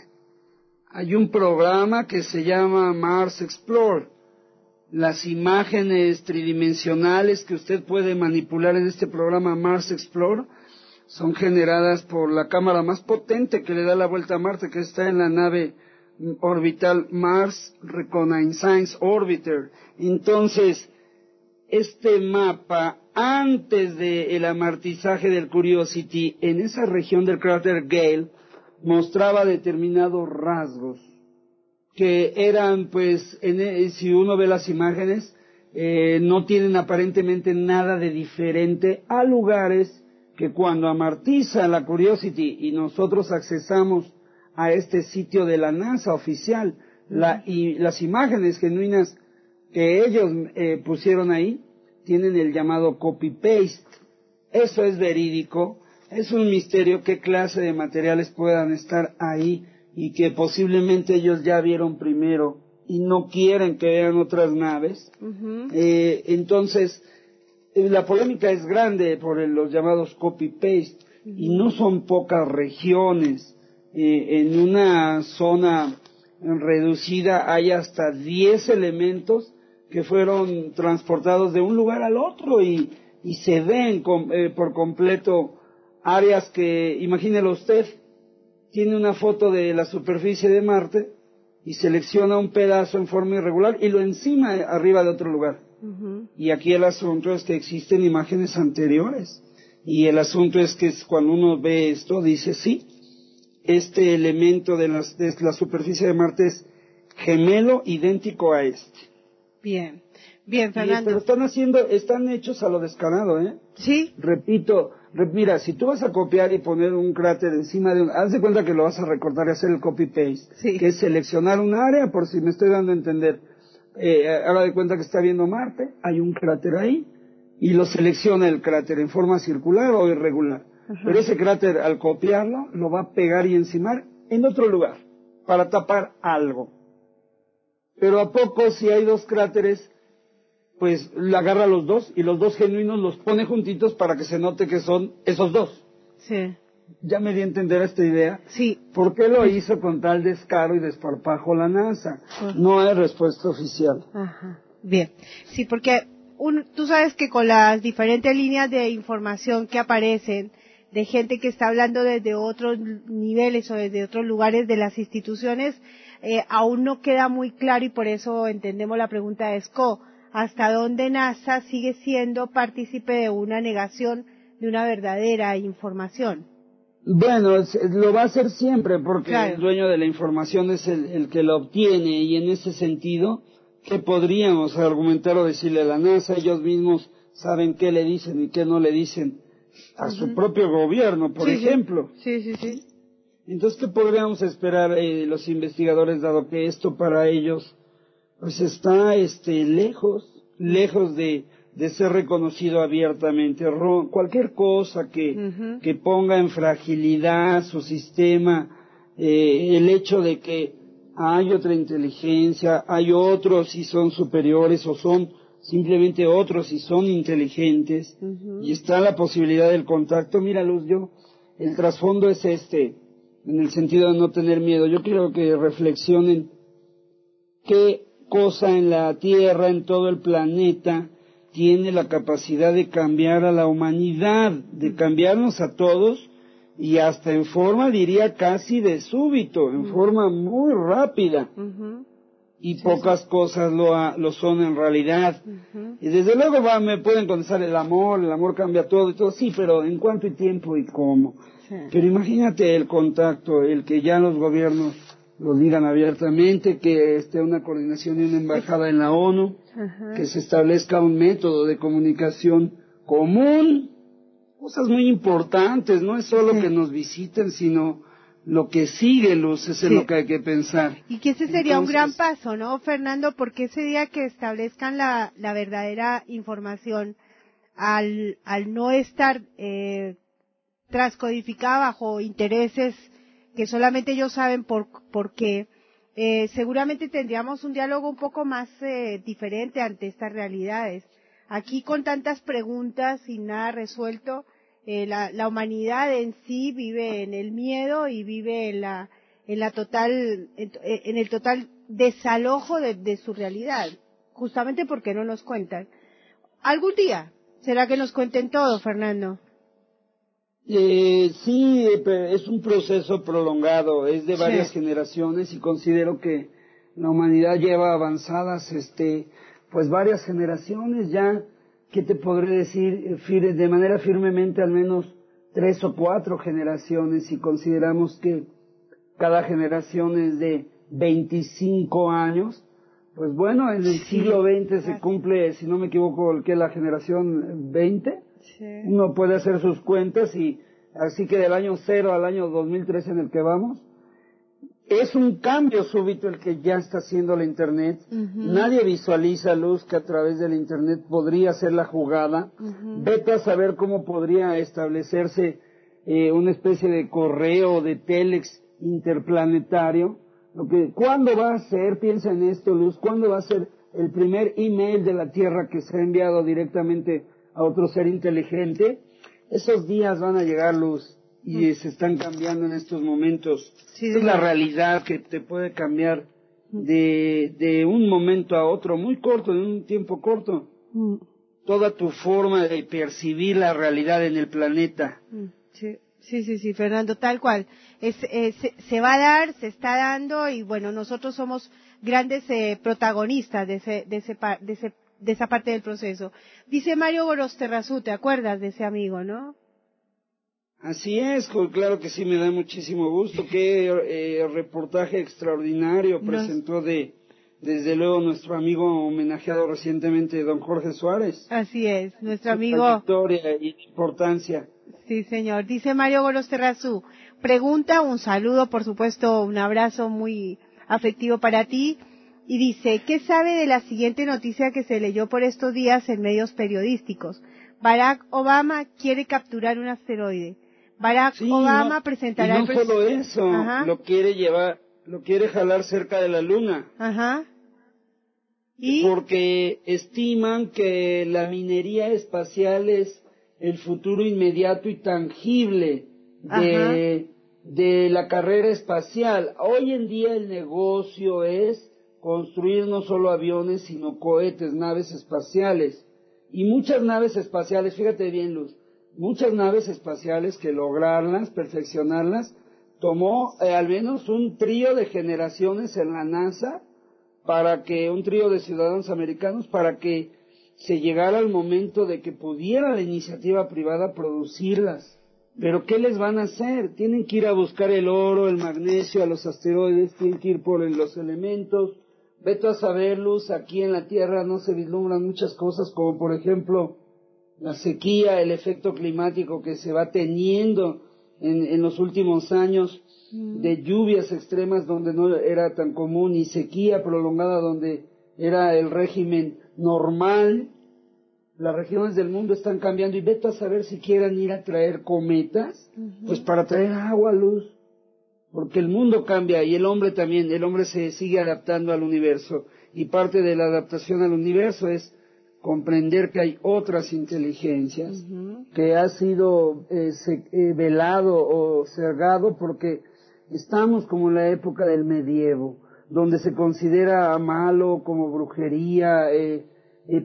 Speaker 3: Hay un programa que se llama Mars Explore. Las imágenes tridimensionales que usted puede manipular en este programa Mars Explore son generadas por la cámara más potente que le da la vuelta a Marte, que está en la nave orbital Mars Reconnaissance Orbiter. Entonces, este mapa antes del amartizaje del Curiosity en esa región del cráter Gale mostraba determinados rasgos que eran pues e, si uno ve las imágenes eh, no tienen aparentemente nada de diferente a lugares que cuando amartiza la Curiosity y nosotros accesamos a este sitio de la NASA oficial y las imágenes genuinas que ellos eh, pusieron ahí tienen el llamado copy-paste. Eso es verídico. Es un misterio qué clase de materiales puedan estar ahí y que posiblemente ellos ya vieron primero y no quieren que vean otras naves. Eh, entonces, eh, la polémica es grande por los llamados copy-paste y no son pocas regiones. Eh, en una zona reducida hay hasta 10 elementos que fueron transportados de un lugar al otro y, y se ven eh, por completo áreas que, imagínelo usted, tiene una foto de la superficie de Marte y selecciona un pedazo en forma irregular y lo encima arriba de otro lugar. Y aquí el asunto es que existen imágenes anteriores. Y el asunto es que cuando uno ve esto, dice, sí, este elemento de, de la superficie de Marte es gemelo idéntico a este.
Speaker 2: Bien, bien, Fernando.
Speaker 3: pero están haciendo, están hechos a lo descarado, ¿eh?
Speaker 2: Sí.
Speaker 3: Repito, mira, si tú vas a copiar y poner un cráter encima de un, haz de cuenta que lo vas a recortar y hacer el copy-paste, sí. que es seleccionar un área, por si me estoy dando a entender. Eh, haga de cuenta que está viendo Marte, hay un cráter ahí, y lo selecciona el cráter en forma circular o irregular. Pero ese cráter, al copiarlo, lo va a pegar y encimar en otro lugar, para tapar algo. Pero a poco si hay dos cráteres, pues le agarra los dos y los dos genuinos los pone juntitos para que se note que son esos dos.
Speaker 2: Sí.
Speaker 3: Ya me di a entender esta idea.
Speaker 2: Sí.
Speaker 3: ¿Por qué lo hizo con tal descaro y desparpajo la NASA? No hay respuesta oficial.
Speaker 2: Ajá. Bien. Sí, porque tú sabes que con las diferentes líneas de información que aparecen de gente que está hablando desde otros niveles o desde otros lugares de las instituciones, eh, aún no queda muy claro y por eso entendemos la pregunta de SCO. ¿Hasta dónde NASA sigue siendo partícipe de una negación de una verdadera información?
Speaker 3: Bueno, lo va a hacer siempre porque el dueño de la información es el, que la obtiene y en ese sentido, ¿qué podríamos argumentar o decirle a la NASA? Ellos mismos saben qué le dicen y qué no le dicen a su propio gobierno, por ejemplo.
Speaker 2: Sí, sí, sí.
Speaker 3: Entonces, ¿qué podríamos esperar eh, los investigadores, dado que esto para ellos, pues está este, lejos, lejos de, de ser reconocido abiertamente. Cualquier cosa que, que ponga en fragilidad su sistema, eh, el hecho de que hay otra inteligencia, hay otros y son superiores o son simplemente otros y son inteligentes y está la posibilidad del contacto. Mira, Luz, yo, el trasfondo es este, en el sentido de no tener miedo. Yo quiero que reflexionen qué cosa en la Tierra, en todo el planeta, tiene la capacidad de cambiar a la humanidad, de cambiarnos a todos y hasta en forma, diría, casi de súbito, en forma muy rápida. Y pocas cosas lo, lo son en realidad. Y desde luego va, me pueden contestar el amor, el amor cambia todo y todo, sí, pero en cuánto y tiempo y cómo. Pero imagínate el contacto, el que ya los gobiernos lo digan abiertamente, que esté una coordinación y una embajada en la ONU, que se establezca un método de comunicación común, cosas muy importantes, no es solo que nos visiten, sino lo que sigue, Luz, es en lo que hay que pensar.
Speaker 2: Y que ese sería un gran paso, ¿no, Fernando? Porque ese día que establezcan la, la verdadera información, al, al no estar eh, trascodificada bajo intereses que solamente ellos saben por, por qué, eh, seguramente tendríamos un diálogo un poco más eh, diferente ante estas realidades. Aquí con tantas preguntas y nada resuelto, eh, la, la, humanidad en sí vive en el miedo y vive en la, en la total, en, en el total desalojo de, de, su realidad, justamente porque no nos cuentan. Algún día, ¿será que nos cuenten todo, Fernando?
Speaker 3: Eh, sí, es un proceso prolongado, es de varias generaciones y considero que la humanidad lleva avanzadas, este, pues varias generaciones ya, que te podré decir de manera firmemente al menos tres o cuatro generaciones y consideramos que cada generación es de 25 años, pues bueno, en el siglo XX se cumple, si no me equivoco, que la generación 20, uno puede hacer sus cuentas y así que del año cero al año 2013 en el que vamos, es un cambio súbito el que ya está haciendo la Internet. Nadie visualiza luz que a través del Internet podría hacer la jugada. Vete a saber cómo podría establecerse eh, una especie de correo, de telex interplanetario. Lo que, ¿Cuándo va a ser? Piensa en esto, Luz. ¿Cuándo va a ser el primer email de la Tierra que se ha enviado directamente a otro ser inteligente, esos días van a llegar luz y se están cambiando en estos momentos. es la realidad que te puede cambiar de, de un momento a otro, muy corto, en un tiempo corto. Mm. Toda tu forma de percibir la realidad en el planeta.
Speaker 2: Sí. Sí, sí, sí, Fernando, tal cual. Es, se, va a dar, se está dando y bueno, nosotros somos grandes eh, protagonistas de ese, de, ese, de ese de esa parte del proceso. Dice Mario Gorosterrazú, ¿te acuerdas de ese amigo, no?
Speaker 3: Así es, claro que sí, me da muchísimo gusto. Qué eh, reportaje extraordinario presentó de, desde luego, nuestro amigo homenajeado recientemente, don Jorge Suárez.
Speaker 2: Así es, nuestro amigo.
Speaker 3: Historia y importancia.
Speaker 2: Sí, señor. Dice Mario Gorosterrazú, pregunta, un saludo, por supuesto, un abrazo muy afectivo para ti y dice, ¿qué sabe de la siguiente noticia que se leyó por estos días en medios periodísticos? Barack Obama quiere capturar un asteroide. Barack Obama presentará...
Speaker 3: no solo eso, lo quiere llevar, lo quiere jalar cerca de la luna.
Speaker 2: Ajá.
Speaker 3: ¿Y? Porque estiman que la minería espacial es el futuro inmediato y tangible de, de la carrera espacial. Hoy en día el negocio es construir no solo aviones, sino cohetes, naves espaciales. Y muchas naves espaciales, fíjate bien, Luz, muchas naves espaciales que lograrlas, perfeccionarlas, tomó eh, al menos un trío de generaciones en la NASA para que, un trío de ciudadanos americanos, para que se llegara al momento de que pudiera la iniciativa privada producirlas. Pero ¿qué les van a hacer? Tienen que ir a buscar el oro, el magnesio, a los asteroides, tienen que ir por los elementos, Veto a saber, Luz, aquí en la Tierra no se vislumbran muchas cosas, como por ejemplo la sequía, el efecto climático que se va teniendo en, en los últimos años, de lluvias extremas donde no era tan común y sequía prolongada donde era el régimen normal. Las regiones del mundo están cambiando y vete a saber si quieran ir a traer cometas, pues para traer agua, luz, porque el mundo cambia y el hombre también, el hombre se sigue adaptando al universo y parte de la adaptación al universo es comprender que hay otras inteligencias, que ha sido eh, eh, velado o cerrado porque estamos como en la época del medievo, donde se considera malo como brujería, eh,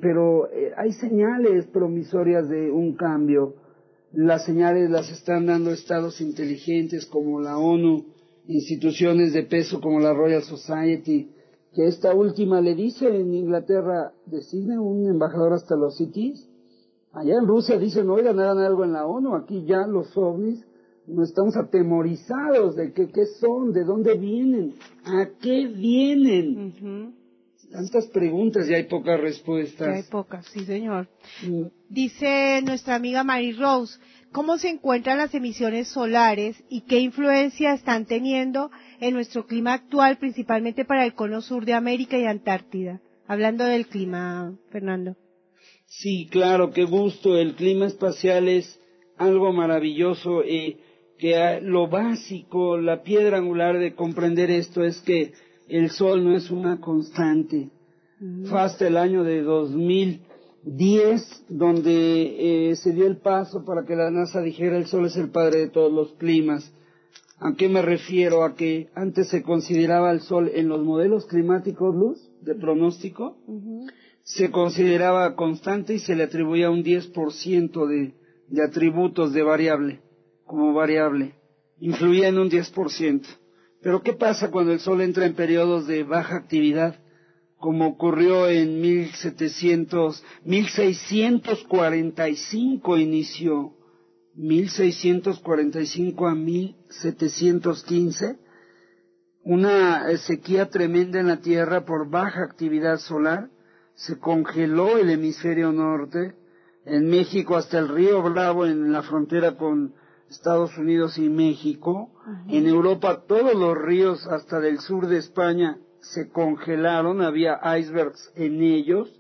Speaker 3: pero hay señales promisorias de un cambio. Las señales las están dando estados inteligentes como la ONU, instituciones de peso como la Royal Society, que esta última le dice en Inglaterra, designe un embajador hasta los cities. Allá en Rusia dicen, oigan, hagan algo en la ONU, aquí ya los ovnis no estamos atemorizados de que, qué son, de dónde vienen, a qué vienen. Tantas preguntas y hay pocas respuestas.
Speaker 2: hay pocas, sí señor. Mm. Dice nuestra amiga Mary Rose, ¿cómo se encuentran las emisiones solares y qué influencia están teniendo en nuestro clima actual, principalmente para el cono sur de América y Antártida. Hablando del clima, Fernando.
Speaker 3: Sí, claro, qué gusto. El clima espacial es algo maravilloso y que lo básico, la piedra angular de comprender esto es que el Sol no es una constante. Fue hasta el año de 2010 donde eh, se dio el paso para que la NASA dijera el Sol es el padre de todos los climas. ¿A qué me refiero? A que antes se consideraba el Sol en los modelos climáticos luz de pronóstico, se consideraba constante y se le atribuía un 10% de, de atributos de variable, como variable. Influía en un 10%. Pero ¿qué pasa cuando el Sol entra en periodos de baja actividad? Como ocurrió en 1700, 1645 inició 1645 a 1715, una sequía tremenda en la Tierra por baja actividad solar, se congeló el hemisferio norte, en México hasta el río Bravo en la frontera con Estados Unidos y México, en Europa todos los ríos hasta del sur de España se congelaron, había icebergs en ellos.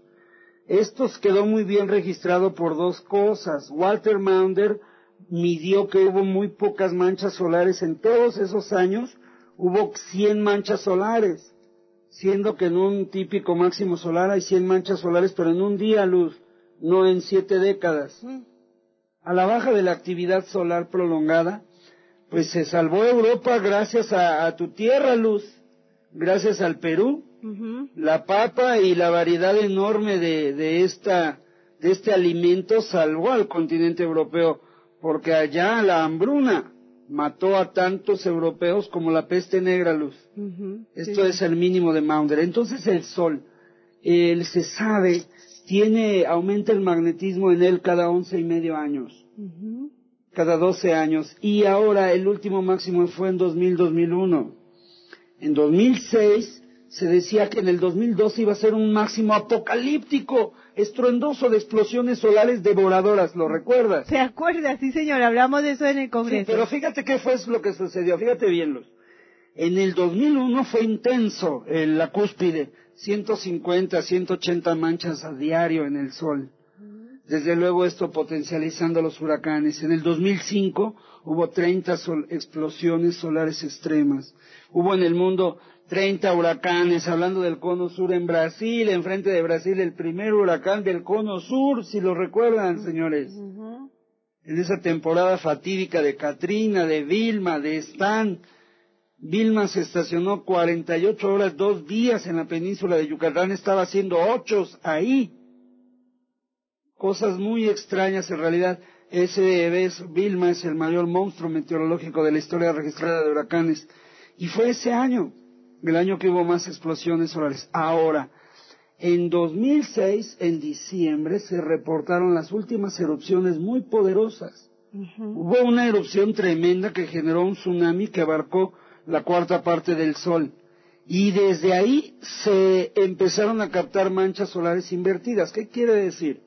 Speaker 3: Esto quedó muy bien registrado por dos cosas. Walter Maunder midió que hubo muy pocas manchas solares en todos esos años, hubo 100 manchas solares, siendo que en un típico máximo solar hay 100 manchas solares, pero en un día luz, no en siete décadas. A la baja de la actividad solar prolongada, pues se salvó Europa gracias a, tu tierra luz, gracias al Perú, la papa y la variedad enorme de, de, esta, de este alimento salvó al continente europeo porque allá la hambruna mató a tantos europeos como la peste negra luz. Esto es el mínimo de Maunder. Entonces el Sol, él se sabe, tiene, aumenta el magnetismo en él cada once y medio años, cada doce años, y ahora el último máximo fue en 2000-2001. En 2006 se decía que en el 2012 iba a ser un máximo apocalíptico, estruendoso de explosiones solares devoradoras, ¿lo recuerdas?
Speaker 2: Se acuerda, sí señor, hablamos de eso en el Congreso.
Speaker 3: pero fíjate qué fue lo que sucedió, fíjate bien, Luz. En el 2001 fue intenso en la cúspide, 150, 180 manchas a diario en el sol. Desde luego esto potencializando los huracanes. En el 2005 hubo 30 explosiones solares extremas. Hubo en el mundo 30 huracanes, hablando del cono sur en Brasil, enfrente de Brasil el primer huracán del cono sur, si lo recuerdan, señores. En esa temporada fatídica de Katrina, de Vilma, de Stan, Vilma se estacionó 48 horas, dos días en la península de Yucatán, estaba haciendo ochos ahí. Cosas muy extrañas en realidad. Ese vez, Vilma es el mayor monstruo meteorológico de la historia registrada de huracanes. Y fue ese año el año que hubo más explosiones solares. Ahora, en 2006, en diciembre, se reportaron las últimas erupciones muy poderosas. Hubo una erupción tremenda que generó un tsunami que abarcó la cuarta parte del Sol. Y desde ahí se empezaron a captar manchas solares invertidas. ¿Qué quiere decir?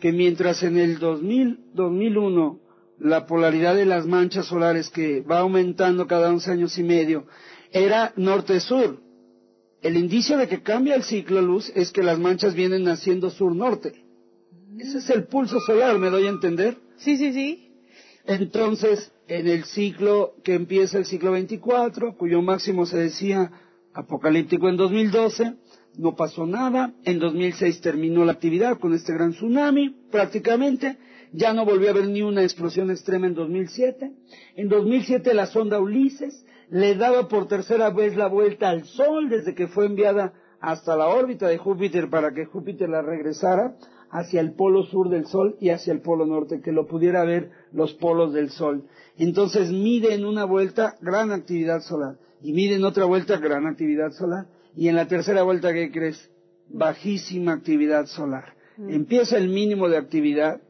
Speaker 3: Que mientras en el 2000, 2001 la polaridad de las manchas solares que va aumentando cada 11 años y medio era norte-sur, el indicio de que cambia el ciclo luz es que las manchas vienen naciendo sur-norte. Ese es el pulso solar, ¿me doy a entender?
Speaker 2: Sí, sí, sí.
Speaker 3: Entonces, en el ciclo que empieza el ciclo 24, cuyo máximo se decía apocalíptico en 2012, no pasó nada. En 2006 terminó la actividad con este gran tsunami, prácticamente. Ya no volvió a haber ni una explosión extrema en 2007. En 2007 la sonda Ulises le daba por tercera vez la vuelta al Sol desde que fue enviada hasta la órbita de Júpiter para que Júpiter la regresara hacia el polo sur del Sol y hacia el polo norte, que lo pudiera ver los polos del Sol. Entonces mide en una vuelta gran actividad solar y mide en otra vuelta gran actividad solar y en la tercera vuelta, ¿qué crees? Bajísima actividad solar. Mm. Empieza el mínimo de actividad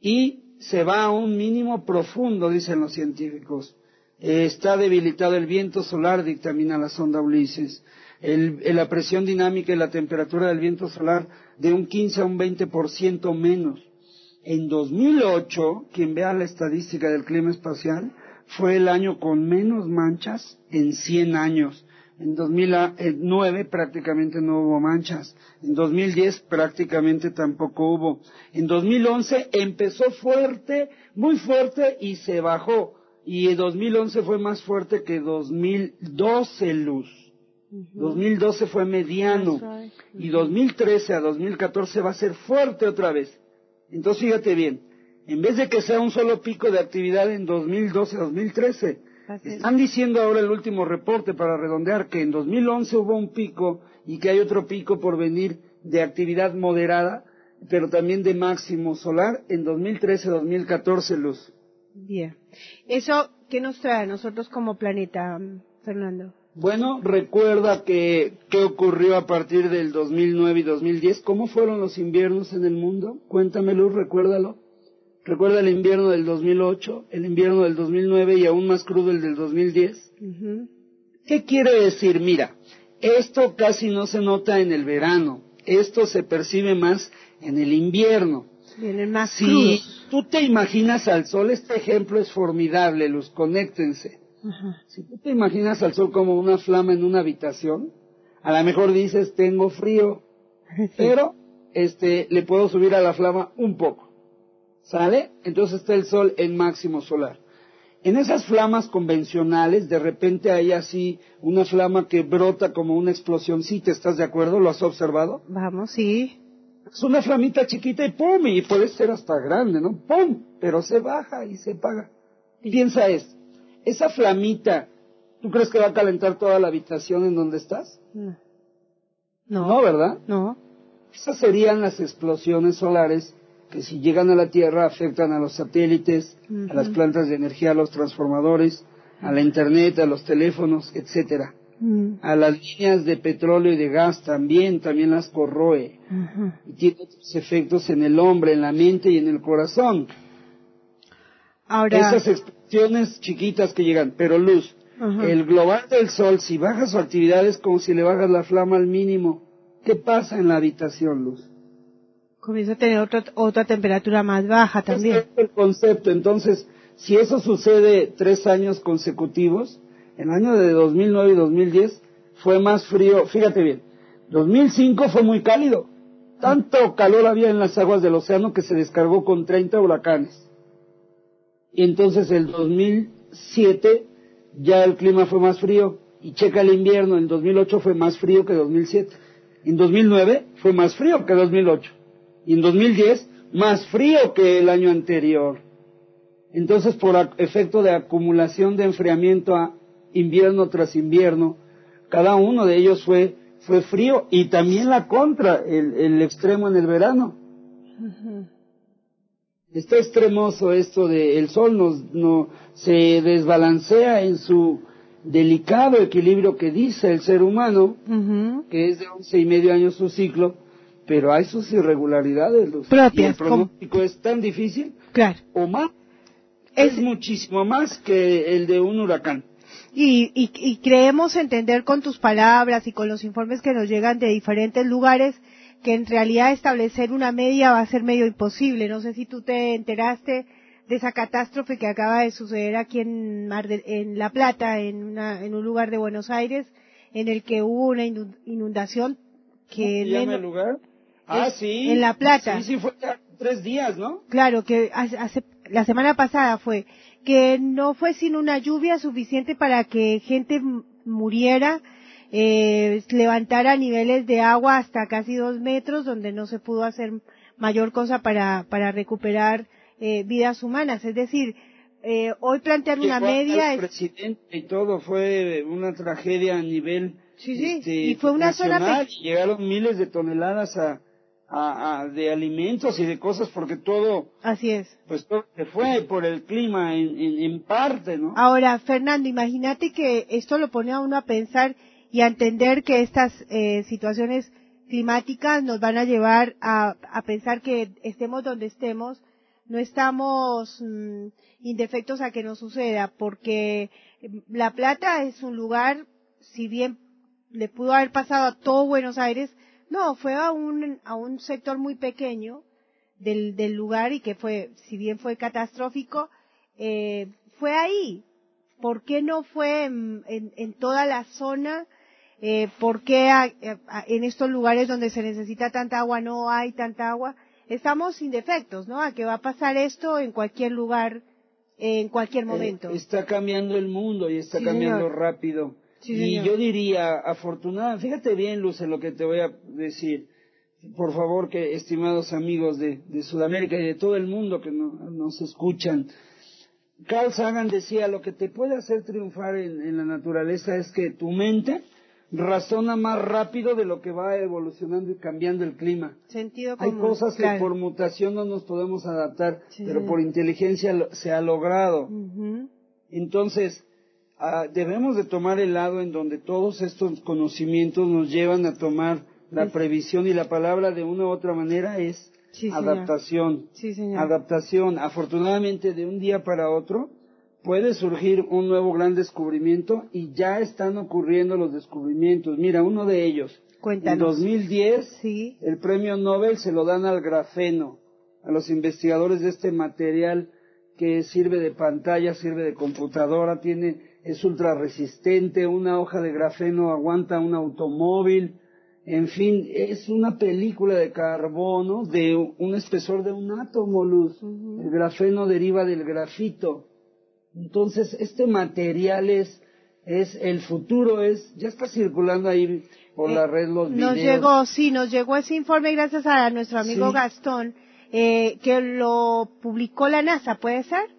Speaker 3: y se va a un mínimo profundo, dicen los científicos. está debilitado el viento solar, dictamina la sonda Ulises. la presión dinámica y la temperatura del viento solar de un 15 a un 20% menos. En 2008, quien vea la estadística del clima espacial, fue el año con menos manchas en 100 años. En 2009 prácticamente no hubo manchas. En 2010 prácticamente tampoco hubo. En 2011 empezó fuerte, muy fuerte y se bajó. Y en 2011 fue más fuerte que 2012 luz. 2012 fue mediano. Y 2013 a 2014 va a ser fuerte otra vez. Entonces fíjate bien. En vez de que sea un solo pico de actividad en 2012-2013, están diciendo ahora el último reporte para redondear que en 2011 hubo un pico y que hay otro pico por venir de actividad moderada, pero también de máximo solar en 2013-2014, Luz.
Speaker 2: Bien. ¿Eso qué nos trae a nosotros como planeta, Fernando?
Speaker 3: Bueno, recuerda que qué ocurrió a partir del 2009 y 2010. ¿Cómo fueron los inviernos en el mundo? Cuéntamelo, recuérdalo. Recuerda el invierno del 2008, el invierno del 2009 y aún más crudo el del 2010. ¿Qué quiere decir? Mira, esto casi no se nota en el verano, esto se percibe más en el invierno.
Speaker 2: En más
Speaker 3: si tú te imaginas al sol, este ejemplo es formidable, Luz, conéctense. Si tú te imaginas al sol como una flama en una habitación, a lo mejor dices, tengo frío, pero este, le puedo subir a la flama un poco. ¿Sale? Entonces está el sol en máximo solar. En esas flamas convencionales, de repente hay así una flama que brota como una explosión. ¿Sí te estás de acuerdo? ¿Lo has observado?
Speaker 2: Vamos, sí.
Speaker 3: Es una flamita chiquita y ¡pum! Y puede ser hasta grande, ¿no? ¡Pum! Pero se baja y se apaga. Piensa es, esa flamita, ¿tú crees que va a calentar toda la habitación en donde estás?
Speaker 2: No.
Speaker 3: No, ¿No verdad?
Speaker 2: No.
Speaker 3: Esas serían las explosiones solares que si llegan a la Tierra afectan a los satélites, a las plantas de energía, a los transformadores, a la Internet, a los teléfonos, etcétera. A las líneas de petróleo y de gas también, también las corroe. Y tiene otros efectos en el hombre, en la mente y en el corazón.
Speaker 2: Ahora...
Speaker 3: Esas explosiones chiquitas que llegan, pero luz. El global del Sol, si baja su actividad es como si le bajas la flama al mínimo. ¿Qué pasa en la habitación, luz?
Speaker 2: Comienza a tener otra, otra temperatura más baja también.
Speaker 3: es el concepto. Entonces, si eso sucede tres años consecutivos, el año de 2009 y 2010 fue más frío. Fíjate bien, 2005 fue muy cálido. Tanto calor había en las aguas del océano que se descargó con 30 huracanes. Y entonces el 2007 ya el clima fue más frío. Y checa el invierno, en 2008 fue más frío que 2007. En 2009 fue más frío que 2008 y en 2010 más frío que el año anterior. Entonces, por efecto de acumulación de enfriamiento a invierno tras invierno, cada uno de ellos fue, fue frío y también la contra, el, extremo en el verano. Está extremoso esto de el sol nos, no, se desbalancea en su delicado equilibrio que dice el ser humano, que es de once y medio años su ciclo, pero hay sus irregularidades. Los,
Speaker 2: propias.
Speaker 3: el pronóstico es tan difícil,
Speaker 2: claro.
Speaker 3: o más, es, muchísimo más que el de un huracán.
Speaker 2: Y, y, creemos entender con tus palabras y con los informes que nos llegan de diferentes lugares que en realidad establecer una media va a ser medio imposible. No sé si tú te enteraste de esa catástrofe que acaba de suceder aquí en, Mar en La Plata, en, una, en un lugar de Buenos Aires, en el que hubo una inundación que...
Speaker 3: ¿Cómo se llama el lugar? Ah, sí.
Speaker 2: En La Plata.
Speaker 3: Sí, sí, fue tres días, ¿no?
Speaker 2: Claro, que hace, la semana pasada fue, que no fue sin una lluvia suficiente para que gente muriera, eh, levantara niveles de agua hasta casi dos metros, donde no se pudo hacer mayor cosa para, para recuperar eh, vidas humanas. Es decir, eh, hoy plantear una media
Speaker 3: el presidente y todo fue una tragedia a nivel
Speaker 2: sí, sí. Este, y fue una
Speaker 3: zona llegaron miles de toneladas a, a, de alimentos y de cosas porque todo
Speaker 2: así es.
Speaker 3: pues todo se fue por el clima en, en, parte no
Speaker 2: ahora Fernando imagínate que esto lo pone a uno a pensar y a entender que estas eh, situaciones climáticas nos van a llevar a, a pensar que estemos donde estemos no estamos mm, indefectos a que nos suceda, porque La Plata es un lugar, si bien le pudo haber pasado a todo Buenos Aires, no, fue a un, a un sector muy pequeño del, del lugar y que fue, si bien fue catastrófico, eh, fue ahí. ¿Por qué no fue en, en, toda la zona? Eh, ¿Por qué en estos lugares donde se necesita tanta agua no hay tanta agua? estamos sin defectos, ¿no? A que va a pasar esto en cualquier lugar, en cualquier eh, momento.
Speaker 3: está cambiando el mundo y está cambiando rápido. Y yo diría, afortunada, fíjate bien, Luz, en lo que te voy a decir. Por favor, que estimados amigos de, Sudamérica y de todo el mundo que nos escuchan, Carl Sagan decía, lo que te puede hacer triunfar en la naturaleza es que tu mente razona más rápido de lo que va evolucionando y cambiando el clima.
Speaker 2: Sentido
Speaker 3: Hay cosas que por mutación no nos podemos adaptar, pero por inteligencia se ha logrado. Entonces, ah, debemos de tomar el lado en donde todos estos conocimientos nos llevan a tomar la previsión y la palabra de una u otra manera es adaptación. Adaptación. Afortunadamente de un día para otro puede surgir un nuevo gran descubrimiento y ya están ocurriendo los descubrimientos. Mira, uno de ellos. En 2010, el premio Nobel se lo dan al grafeno, a los investigadores de este material que sirve de pantalla, sirve de computadora, tiene, es ultra resistente, una hoja de grafeno aguanta un automóvil, en fin, es una película de carbono de un espesor de un átomo, luz. El grafeno deriva del grafito. Entonces, este material es, es el futuro, es, ya está circulando ahí por la eh, red los videos.
Speaker 2: Nos llegó, sí, nos llegó ese informe gracias a nuestro amigo Gastón, eh, que lo publicó la NASA, ¿puede ser?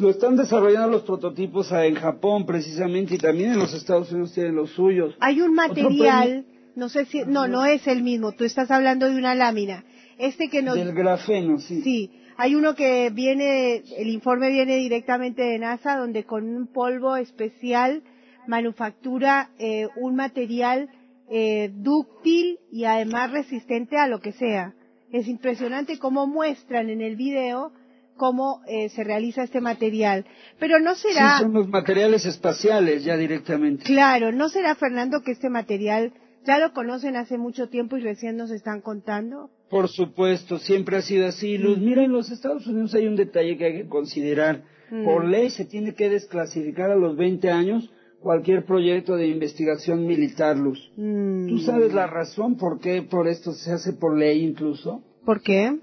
Speaker 3: Lo están desarrollando los prototipos en Japón precisamente y también en los Estados Unidos tienen los suyos.
Speaker 2: Hay un material, no sé si, no, no es el mismo, tú estás hablando de una lámina. Este que nos...
Speaker 3: Del grafeno, sí.
Speaker 2: Sí, hay uno que viene, el informe viene directamente de NASA, donde con un polvo especial manufactura eh, un material eh, dúctil y además resistente a lo que sea. Es impresionante cómo muestran en el video cómo eh, se realiza este material. Pero no será...
Speaker 3: Sí, son los materiales espaciales ya directamente.
Speaker 2: Claro, no será, Fernando, que este material ya lo conocen hace mucho tiempo y recién nos están contando.
Speaker 3: Por supuesto, siempre ha sido así. Luz, mira, en los Estados Unidos hay un detalle que hay que considerar. Mm. Por ley se tiene que desclasificar a los 20 años cualquier proyecto de investigación militar, Luz. Mm. ¿Tú sabes la razón por qué por esto se hace por ley incluso?
Speaker 2: ¿Por qué?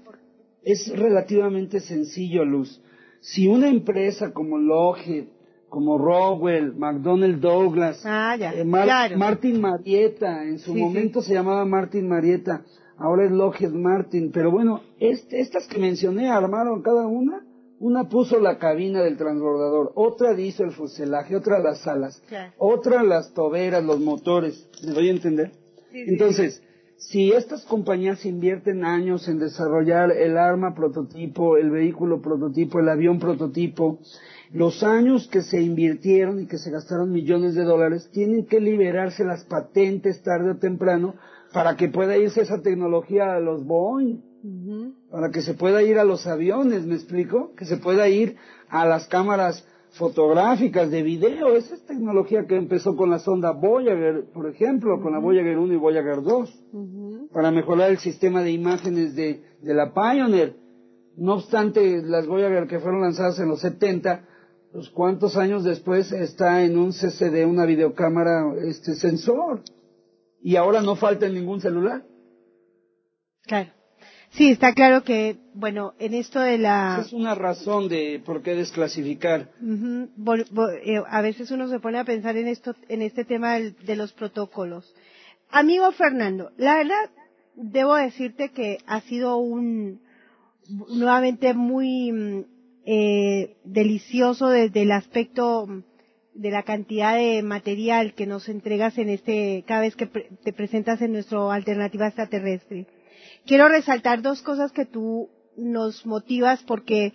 Speaker 3: Es relativamente sencillo, Luz. Si una empresa como Lockheed, como Rockwell, McDonnell Douglas,
Speaker 2: ah, eh, Martin
Speaker 3: Marietta, en su momento se llamaba Martin Marietta, ahora es Lockheed Martin, pero bueno, este, estas que mencioné armaron cada una, una puso la cabina del transbordador, otra hizo el fuselaje, otra las alas, otra las toberas, los motores, ¿me doy a entender? Entonces, si estas compañías invierten años en desarrollar el arma prototipo, el vehículo prototipo, el avión prototipo, los años que se invirtieron y que se gastaron millones de dólares, tienen que liberarse las patentes tarde o temprano para que pueda irse esa tecnología a los Boeing, para que se pueda ir a los aviones, ¿me explico? Que se pueda ir a las cámaras fotográficas, de video. Esa es tecnología que empezó con la sonda Voyager, por ejemplo, con la Voyager 1 y Voyager 2, para mejorar el sistema de imágenes de, de la Pioneer. No obstante, las Voyager que fueron lanzadas en los 70, pues cuántos años después está en un CCD, una videocámara, este sensor. Y ahora no falta en ningún celular.
Speaker 2: Claro. Sí, está claro que, bueno, en esto de la...
Speaker 3: Es una razón de por qué desclasificar.
Speaker 2: Eh, a veces uno se pone a pensar en esto, en este tema de los protocolos. Amigo Fernando, la verdad, debo decirte que ha sido un, nuevamente muy mm, eh, delicioso desde el aspecto mm, de la cantidad de material que nos entregas en este, cada vez que te presentas en nuestra alternativa extraterrestre quiero resaltar dos cosas que tú nos motivas porque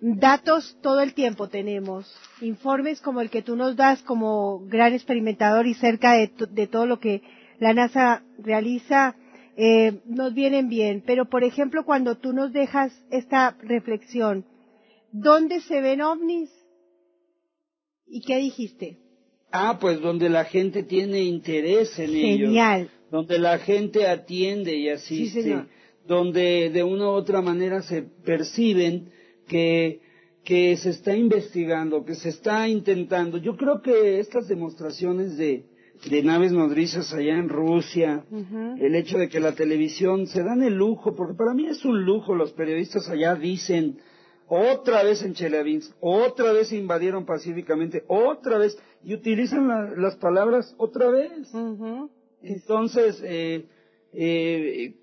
Speaker 2: datos todo el tiempo tenemos, informes como el que tú nos das como gran experimentador y cerca de, todo lo que la NASA realiza, eh, nos vienen bien. Pero, por ejemplo, cuando tú nos dejas esta reflexión, ¿dónde se ven ovnis? ¿Y qué dijiste?
Speaker 3: Ah, pues donde la gente tiene interés en ellos. Genial donde la gente atiende y asiste, donde de una u otra manera se perciben que, que se está investigando, que se está intentando. Yo creo que estas demostraciones de, de naves nodrizas allá en Rusia, el hecho de que la televisión se dan el lujo, porque para mí es un lujo, los periodistas allá dicen, otra vez en Chelyabinsk, otra vez invadieron pacíficamente, otra vez, y utilizan las palabras otra vez. Entonces, eh, eh,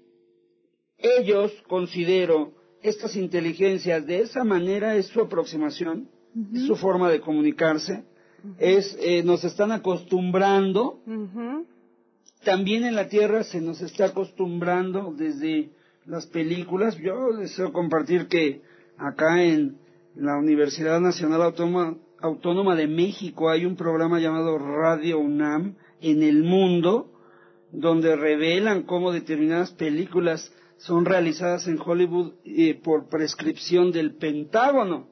Speaker 3: ellos considero estas inteligencias de esa manera es su aproximación, es su forma de comunicarse, es eh, nos están acostumbrando. También en la Tierra se nos está acostumbrando desde las películas. Yo deseo compartir que acá en la Universidad Nacional Autónoma, Autónoma de México hay un programa llamado Radio UNAM en el mundo donde revelan cómo determinadas películas son realizadas en Hollywood eh, por prescripción del Pentágono,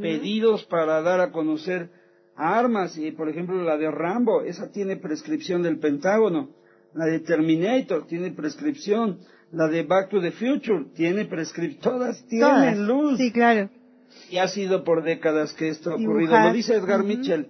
Speaker 3: pedidos para dar a conocer armas, y por ejemplo la de Rambo, esa tiene prescripción del Pentágono, la de Terminator tiene prescripción, la de Back to the Future tiene prescripción, todas tienen luz.
Speaker 2: Sí, claro.
Speaker 3: Y ha sido por décadas que esto ha ocurrido. Lo dice Edgar Mitchell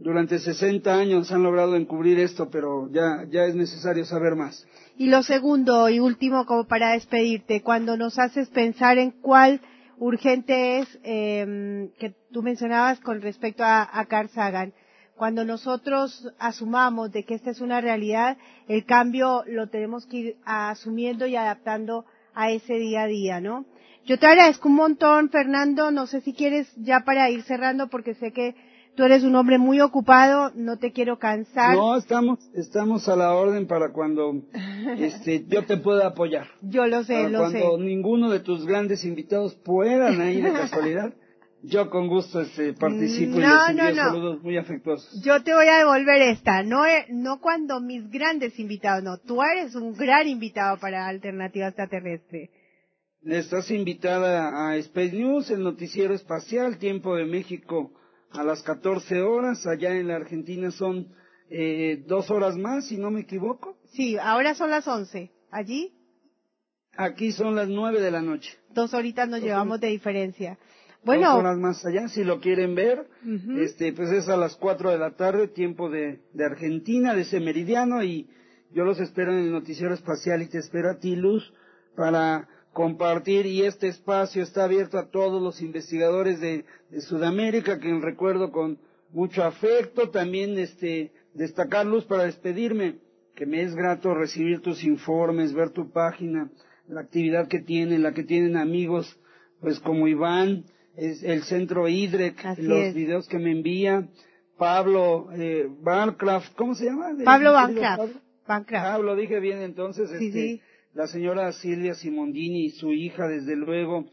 Speaker 3: durante 60 años han logrado encubrir esto, pero ya, ya es necesario saber más.
Speaker 2: Y lo segundo y último, como para despedirte, cuando nos haces pensar en cuál urgente es eh, que tú mencionabas con respecto a, a Carl Sagan, cuando nosotros asumamos de que esta es una realidad, el cambio lo tenemos que ir asumiendo y adaptando a ese día a día, ¿no? Yo te agradezco un montón, Fernando. No sé si quieres ya para ir cerrando, porque sé que Tú eres un hombre muy ocupado, no te quiero cansar.
Speaker 3: No, estamos, estamos a la orden para cuando este, yo te pueda apoyar.
Speaker 2: Yo lo sé,
Speaker 3: para
Speaker 2: lo
Speaker 3: cuando ninguno de tus grandes invitados puedan ir de casualidad. Yo con gusto este, participo y les envío saludos muy afectuosos.
Speaker 2: Yo te voy a devolver esta, no, e, no cuando mis grandes invitados, no, tú eres un gran invitado para Alternativa Extraterrestre.
Speaker 3: Estás invitada a Space News, el noticiero espacial, Tiempo de México a las 14 horas, allá en la Argentina son eh, dos horas más, si no me equivoco.
Speaker 2: Sí, ahora son las 11. ¿Allí?
Speaker 3: Aquí son las 9 de la noche.
Speaker 2: Dos horitas nos llevamos de diferencia. Bueno.
Speaker 3: Dos horas más allá, si lo quieren ver, este, pues es a las 4 de la tarde, tiempo de, de Argentina, de ese meridiano, y yo los espero en el noticiero espacial y te espero a ti, Luz, para compartir y este espacio está abierto a todos los investigadores de, Sudamérica, que recuerdo con mucho afecto, también este, destacarlos para despedirme, que me es grato recibir tus informes, ver tu página, la actividad que tienen, la que tienen amigos, pues como Iván, es el centro IDREC, los videos que me envía, Pablo eh, ¿cómo se llama?
Speaker 2: Pablo Bancraft.
Speaker 3: Pablo, dije bien entonces. este, la señora Silvia Simondini y su hija, desde luego,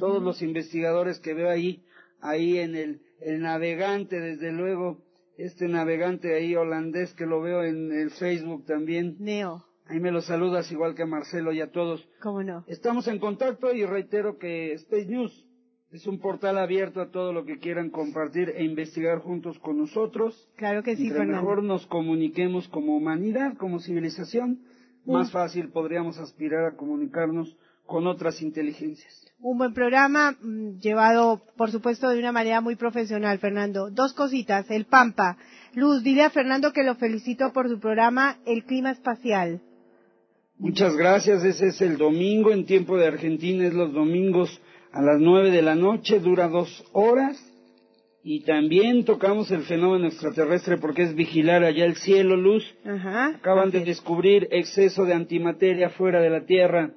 Speaker 3: todos los investigadores que veo ahí, ahí en el, el navegante, desde luego, este navegante ahí holandés que lo veo en el Facebook también.
Speaker 2: Neo.
Speaker 3: Ahí me lo saludas igual que a Marcelo y a todos.
Speaker 2: ¿Cómo no?
Speaker 3: Estamos en contacto y reitero que Space News Es un portal abierto a todo lo que quieran compartir e investigar juntos con nosotros.
Speaker 2: Claro que sí,
Speaker 3: Entre
Speaker 2: Fernando.
Speaker 3: mejor nos comuniquemos como humanidad, como civilización, más fácil podríamos aspirar a comunicarnos con otras inteligencias.
Speaker 2: Un buen programa mm, llevado, por supuesto, de una manera muy profesional, Fernando. Dos cositas. El Pampa. Luz, dile a Fernando que lo felicito por su programa El Clima Espacial.
Speaker 3: Muchas gracias. Ese es el domingo en tiempo de Argentina. Es los domingos a las nueve de la noche. Dura dos horas. Y también tocamos el fenómeno extraterrestre porque es vigilar allá el cielo, luz.
Speaker 2: Ajá.
Speaker 3: Acaban de
Speaker 2: es.
Speaker 3: descubrir exceso de antimateria fuera de la Tierra.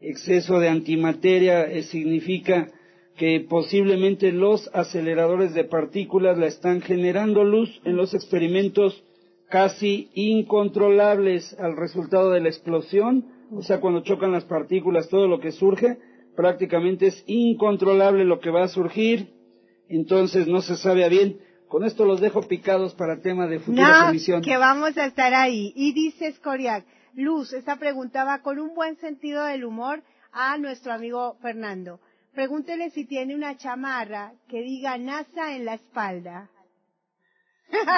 Speaker 3: Exceso de antimateria eh, significa que posiblemente los aceleradores de partículas la están generando luz en los experimentos casi incontrolables al resultado de la explosión. O sea, cuando chocan las partículas, todo lo que surge prácticamente es incontrolable lo que va a surgir. Entonces no se sabe a bien. Con esto los dejo picados para tema de futuras
Speaker 2: No, que vamos a estar ahí. Y dice Scoriac, Luz, esta pregunta va con un buen sentido del humor a nuestro amigo Fernando. Pregúntele si tiene una chamarra que diga NASA en la espalda.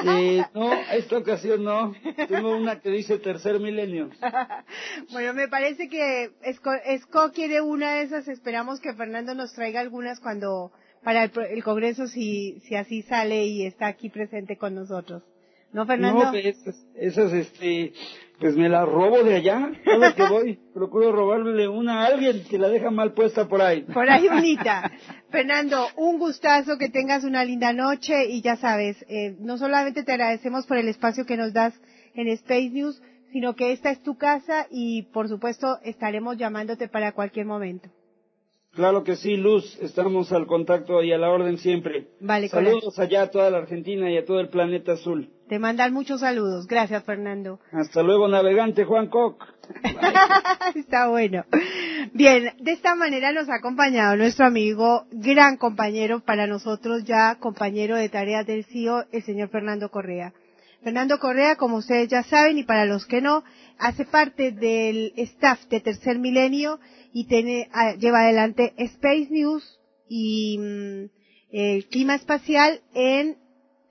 Speaker 3: Eh, no, esta ocasión no. Tengo una que dice tercer milenio.
Speaker 2: bueno, me parece que Esco, Esco quiere una de esas. Esperamos que Fernando nos traiga algunas cuando para el, el Congreso si, si así sale y está aquí presente con nosotros. ¿No, Fernando?
Speaker 3: No, esas, esas, este, pues me las robo de allá. Cada que voy, procuro robarle una a alguien que la deja mal puesta por ahí.
Speaker 2: Por ahí bonita. Fernando, un gustazo, que tengas una linda noche y ya sabes, eh, no solamente te agradecemos por el espacio que nos das en Space News, sino que esta es tu casa y por supuesto estaremos llamándote para cualquier momento.
Speaker 3: Claro que sí, Luz, estamos al contacto y a la orden siempre.
Speaker 2: Vale,
Speaker 3: Saludos allá a toda la Argentina y a todo el planeta azul.
Speaker 2: Te mandan muchos saludos. Gracias, Fernando.
Speaker 3: Hasta luego, navegante Juan Koch.
Speaker 2: Está bueno. Bien, de esta manera nos ha acompañado nuestro amigo, gran compañero para nosotros ya, compañero de tareas del CIO, el señor Fernando Correa. Fernando Correa, como ustedes ya saben, y para los que no, hace parte del staff de Tercer Milenio y tiene, ah, lleva adelante Space News y mm, el clima espacial en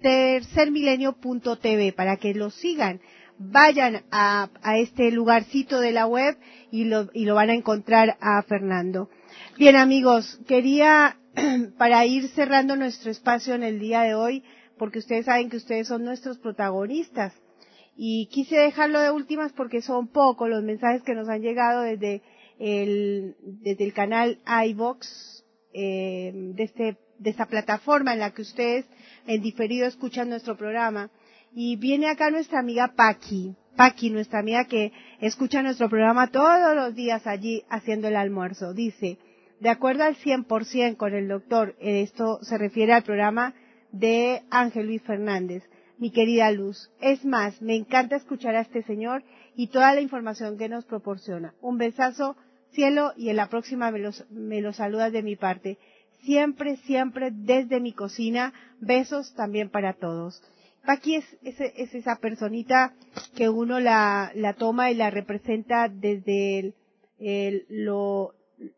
Speaker 2: tercermilenio.tv para que lo sigan. Vayan a, a este lugarcito de la web y lo, y lo van a encontrar a Fernando. Bien amigos, quería para ir cerrando nuestro espacio en el día de hoy, porque ustedes saben que ustedes son nuestros protagonistas. Y quise dejarlo de últimas porque son pocos los mensajes que nos han llegado desde el, desde el canal iVox, eh, de, este, de esta plataforma en la que ustedes en diferido escuchan nuestro programa. Y viene acá nuestra amiga Paqui. Paqui, nuestra amiga que escucha nuestro programa todos los días allí haciendo el almuerzo. Dice, de acuerdo al 100% con el doctor, esto se refiere al programa de Ángel Luis Fernández. Mi querida Luz, es más, me encanta escuchar a este señor y toda la información que nos proporciona. Un besazo, cielo, y en la próxima me los, me saludas de mi parte. Siempre, siempre desde mi cocina. Besos también para todos. Paqui es, es, es esa personita que uno la, la toma y la representa desde el, el, lo,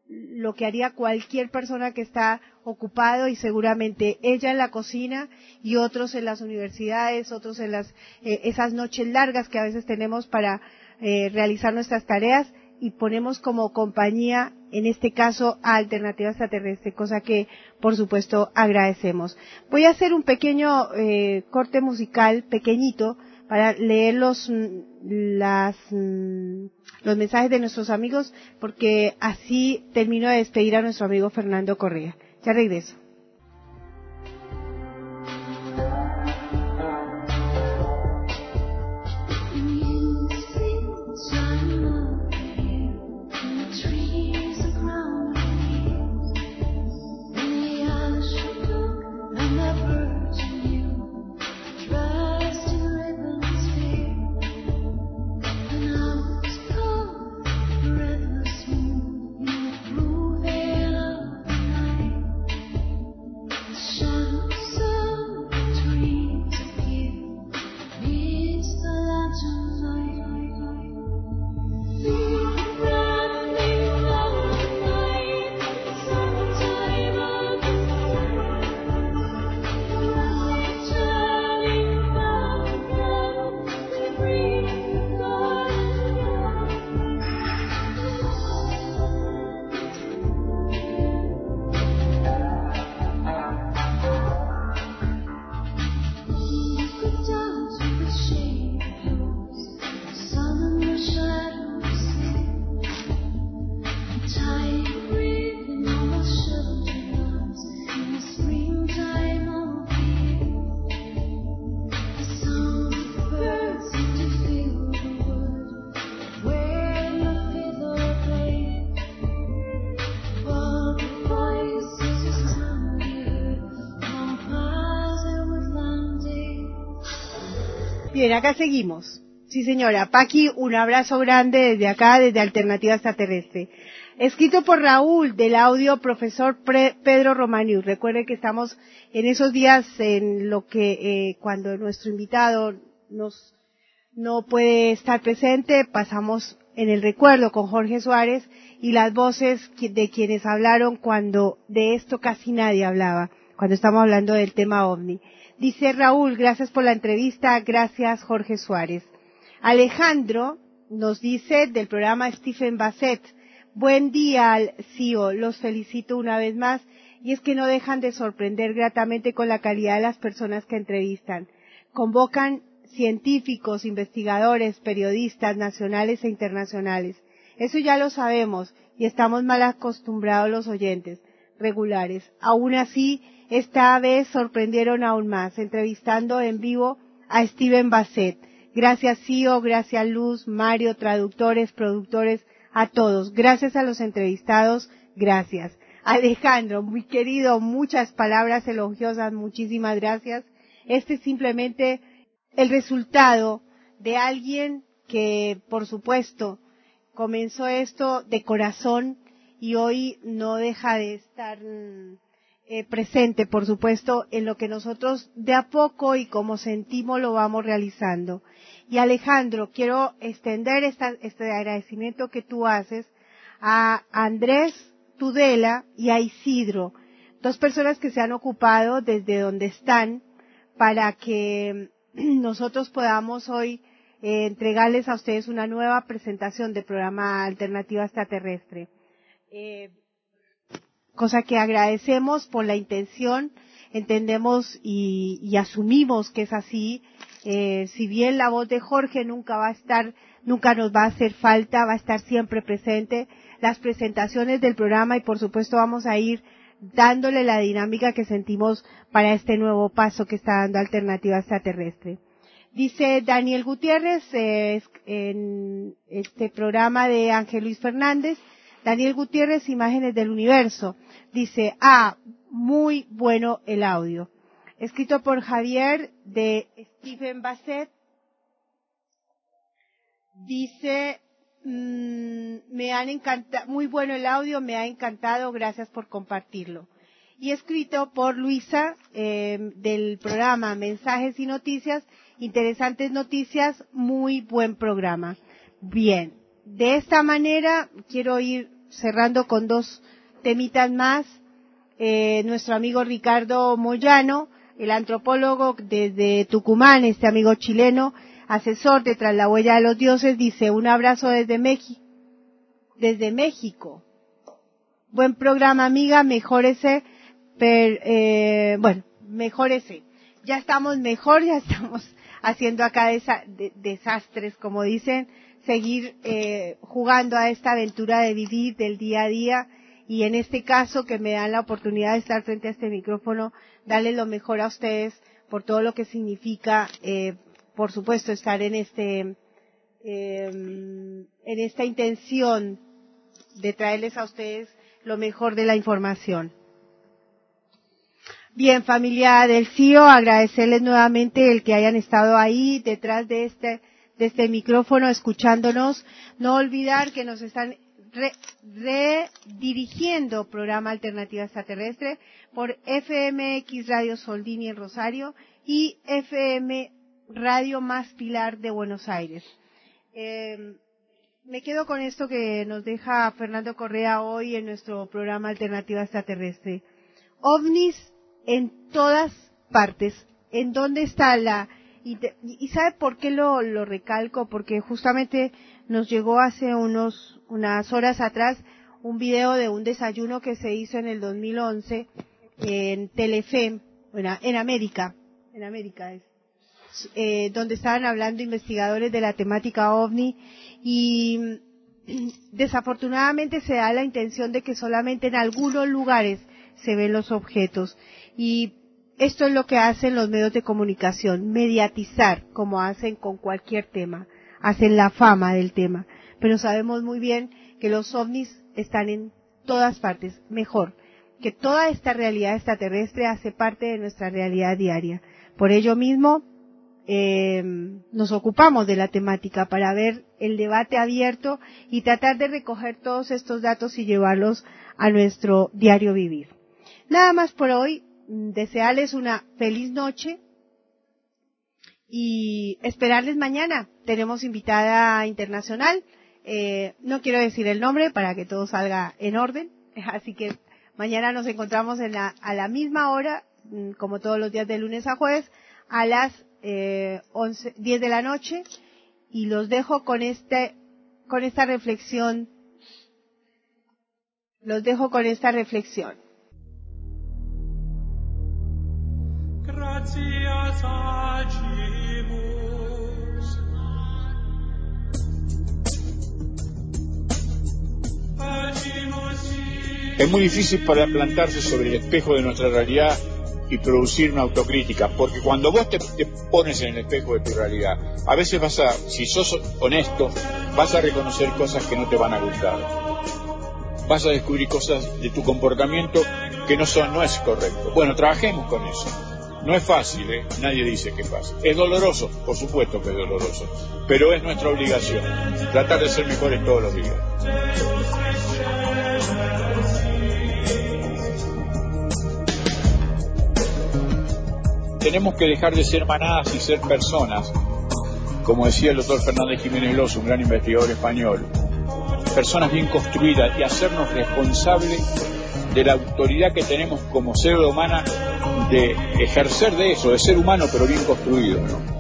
Speaker 2: lo que haría cualquier persona que está ocupado y seguramente ella en la cocina y otros en las universidades, otros en las eh, esas noches largas que a veces tenemos para eh, realizar nuestras tareas y ponemos como compañía, en este caso, a Alternativa Extraterrestre, cosa que, por supuesto, agradecemos. Voy a hacer un pequeño eh, corte musical, pequeñito, para leer los, las, los mensajes de nuestros amigos, porque así termino de despedir a nuestro amigo Fernando Correa. Ya regreso. Bien, acá seguimos. Sí, señora. Paqui, un abrazo grande desde acá, desde Alternativa Extraterrestre. Escrito por Raúl del audio profesor Pedro Romanius. Recuerde que estamos en esos días en lo que eh, cuando nuestro invitado nos no puede estar presente, pasamos en el recuerdo con Jorge Suárez y las voces de quienes hablaron cuando de esto casi nadie hablaba, cuando estamos hablando del tema ovni. Dice Raúl, gracias por la entrevista, gracias Jorge Suárez. Alejandro nos dice del programa Stephen Bassett, buen día al CIO, los felicito una vez más y es que no dejan de sorprender gratamente con la calidad de las personas que entrevistan. Convocan científicos, investigadores, periodistas nacionales e internacionales. Eso ya lo sabemos y estamos mal acostumbrados los oyentes regulares. Aún así, esta vez sorprendieron aún más, entrevistando en vivo a Steven Bassett. Gracias Cio, gracias Luz, Mario, traductores, productores, a todos. Gracias a los entrevistados, gracias. Alejandro, muy querido, muchas palabras elogiosas, muchísimas gracias. Este es simplemente el resultado de alguien que, por supuesto, comenzó esto de corazón y hoy no deja de estar eh, presente, por supuesto, en lo que nosotros de a poco y como sentimos lo vamos realizando. Y Alejandro, quiero extender este agradecimiento que tú haces a Andrés Tudela y a Isidro, dos personas que se han ocupado desde donde están para que nosotros podamos hoy eh, entregarles a ustedes una nueva presentación del programa Alternativa Extraterrestre. Eh, cosa que agradecemos por la intención, entendemos y, asumimos que es así. Eh, si bien la voz de Jorge nunca va a estar, nunca nos va a hacer falta, va a estar siempre presente, las presentaciones del programa y por supuesto vamos a ir dándole la dinámica que sentimos para este nuevo paso que está dando Alternativa Extraterrestre. Dice Daniel Gutiérrez en este programa de Ángel Luis Fernández, Daniel Gutiérrez, Imágenes del Universo. Dice, ah, muy bueno el audio. Escrito por Javier de Stephen Bassett. Dice, mmm, me han encantado, muy bueno el audio, me ha encantado, gracias por compartirlo. Y escrito por Luisa eh, del programa Mensajes y Noticias, interesantes noticias, muy buen programa. Bien, de esta manera quiero ir cerrando con dos temitas más. Eh, nuestro amigo Ricardo Moyano, el antropólogo desde Tucumán, este amigo chileno, asesor de Tras la huella de los dioses, dice un abrazo desde México. Desde México. Buen programa, amiga, mejórese. eh, bueno, mejórese. Ya estamos mejor, ya estamos haciendo acá desastres, como dicen, seguir eh, jugando a esta aventura de vivir del día a día y en este caso que me dan la oportunidad de estar frente a este micrófono, darle lo mejor a ustedes por todo lo que significa, eh, por supuesto, estar en este, eh, en esta intención de traerles a ustedes lo mejor de la información. Bien, familia del CIO, agradecerles nuevamente el que hayan estado ahí detrás de este, de este micrófono escuchándonos. No olvidar que nos están redirigiendo programa Alternativa Extraterrestre por FMX Radio Soldini en Rosario y FM Radio Más Pilar de Buenos Aires. Eh, me quedo con esto que nos deja Fernando Correa hoy en nuestro programa Alternativa Extraterrestre. OVNIS en todas partes. ¿En dónde está la... Y, sabe por qué lo, lo recalco? Porque justamente nos llegó hace unos, unas horas atrás un video de un desayuno que se hizo en el 2011 en Telefe, bueno, en América, en América es, eh, donde estaban hablando investigadores de la temática OVNI y desafortunadamente se da la intención de que solamente en algunos lugares se ven los objetos y esto es lo que hacen los medios de comunicación, mediatizar, como hacen con cualquier tema, hacen la fama del tema. Pero sabemos muy bien que los ovnis están en todas partes, mejor, que toda esta realidad extraterrestre hace parte de nuestra realidad diaria. Por ello mismo, eh, nos ocupamos de la temática para ver el debate abierto y tratar de recoger todos estos datos y llevarlos a nuestro diario vivir. Nada más por hoy, desearles una feliz noche y esperarles mañana. Tenemos invitada internacional, eh, no quiero decir el nombre para que todo salga en orden, así que mañana nos encontramos en la, a la misma hora, mm, como todos los días de lunes a jueves, a las eh, 11, 10 de la noche y los dejo con este, con esta reflexión. Los dejo con esta reflexión.
Speaker 4: Es muy difícil para plantarse sobre el espejo de nuestra realidad y producir una autocrítica, porque cuando vos te, pones en el espejo de tu realidad, a veces vas a, si sos honesto, vas a reconocer cosas que no te van a gustar. Vas a descubrir cosas de tu comportamiento que no son, no es correcto. Bueno, trabajemos con eso. No es fácil, ¿eh? nadie dice que es fácil. Es doloroso, por supuesto que es doloroso, pero es nuestra obligación tratar de ser mejores todos los días. tenemos que dejar de ser manadas y ser personas, como decía el doctor Fernández Jiménez Loz, un gran investigador español, personas bien construidas y hacernos responsables de la autoridad que tenemos como ser humana de ejercer de eso, de ser humano pero bien construido. ¿no?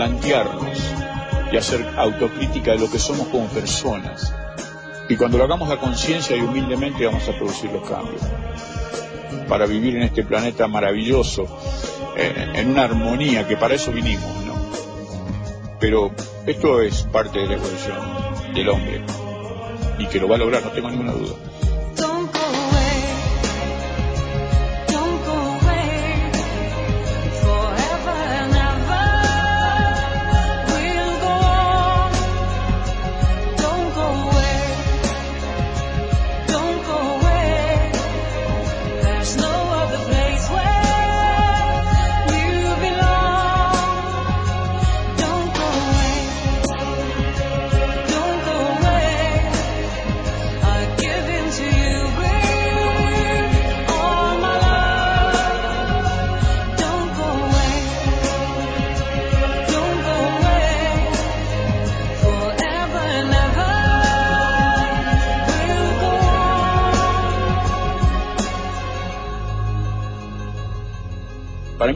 Speaker 4: Replantearnos y hacer autocrítica de lo que somos como personas. Y cuando lo hagamos a conciencia y humildemente vamos a producir los cambios. Para vivir en este planeta maravilloso, eh, en una armonía, que para eso vinimos, ¿no? Pero esto es parte de la evolución del hombre. Y que lo va a lograr, no tengo ninguna duda.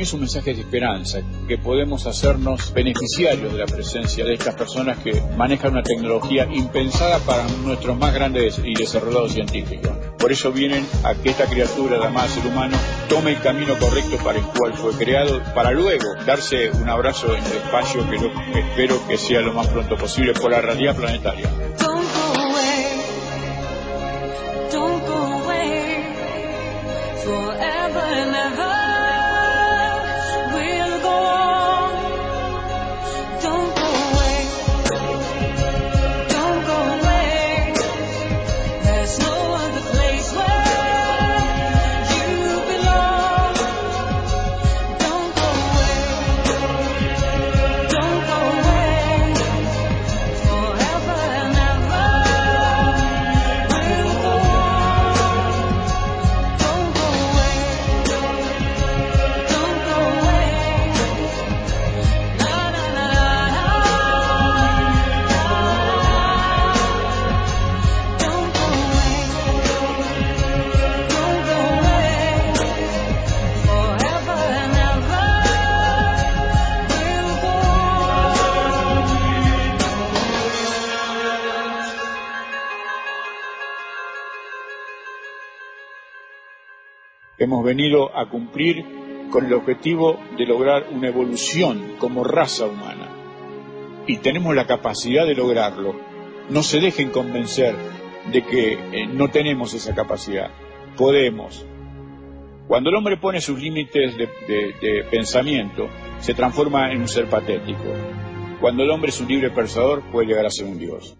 Speaker 4: Es un mensaje de esperanza, que podemos hacernos beneficiarios de la presencia de estas personas que manejan una tecnología impensada para nuestros más grandes y desarrollados científicos. Por eso vienen a que esta criatura, además ser humano, tome el camino correcto para el cual fue creado, para luego darse un abrazo en el espacio que espero que sea lo más pronto posible por la realidad planetaria. Hemos venido a cumplir con el objetivo de lograr una evolución como raza humana. Y tenemos la capacidad de lograrlo. No se dejen convencer de que eh, no tenemos esa capacidad. Podemos. Cuando el hombre pone sus límites de, pensamiento, se transforma en un ser patético. Cuando el hombre es un libre pensador, puede llegar a ser un dios.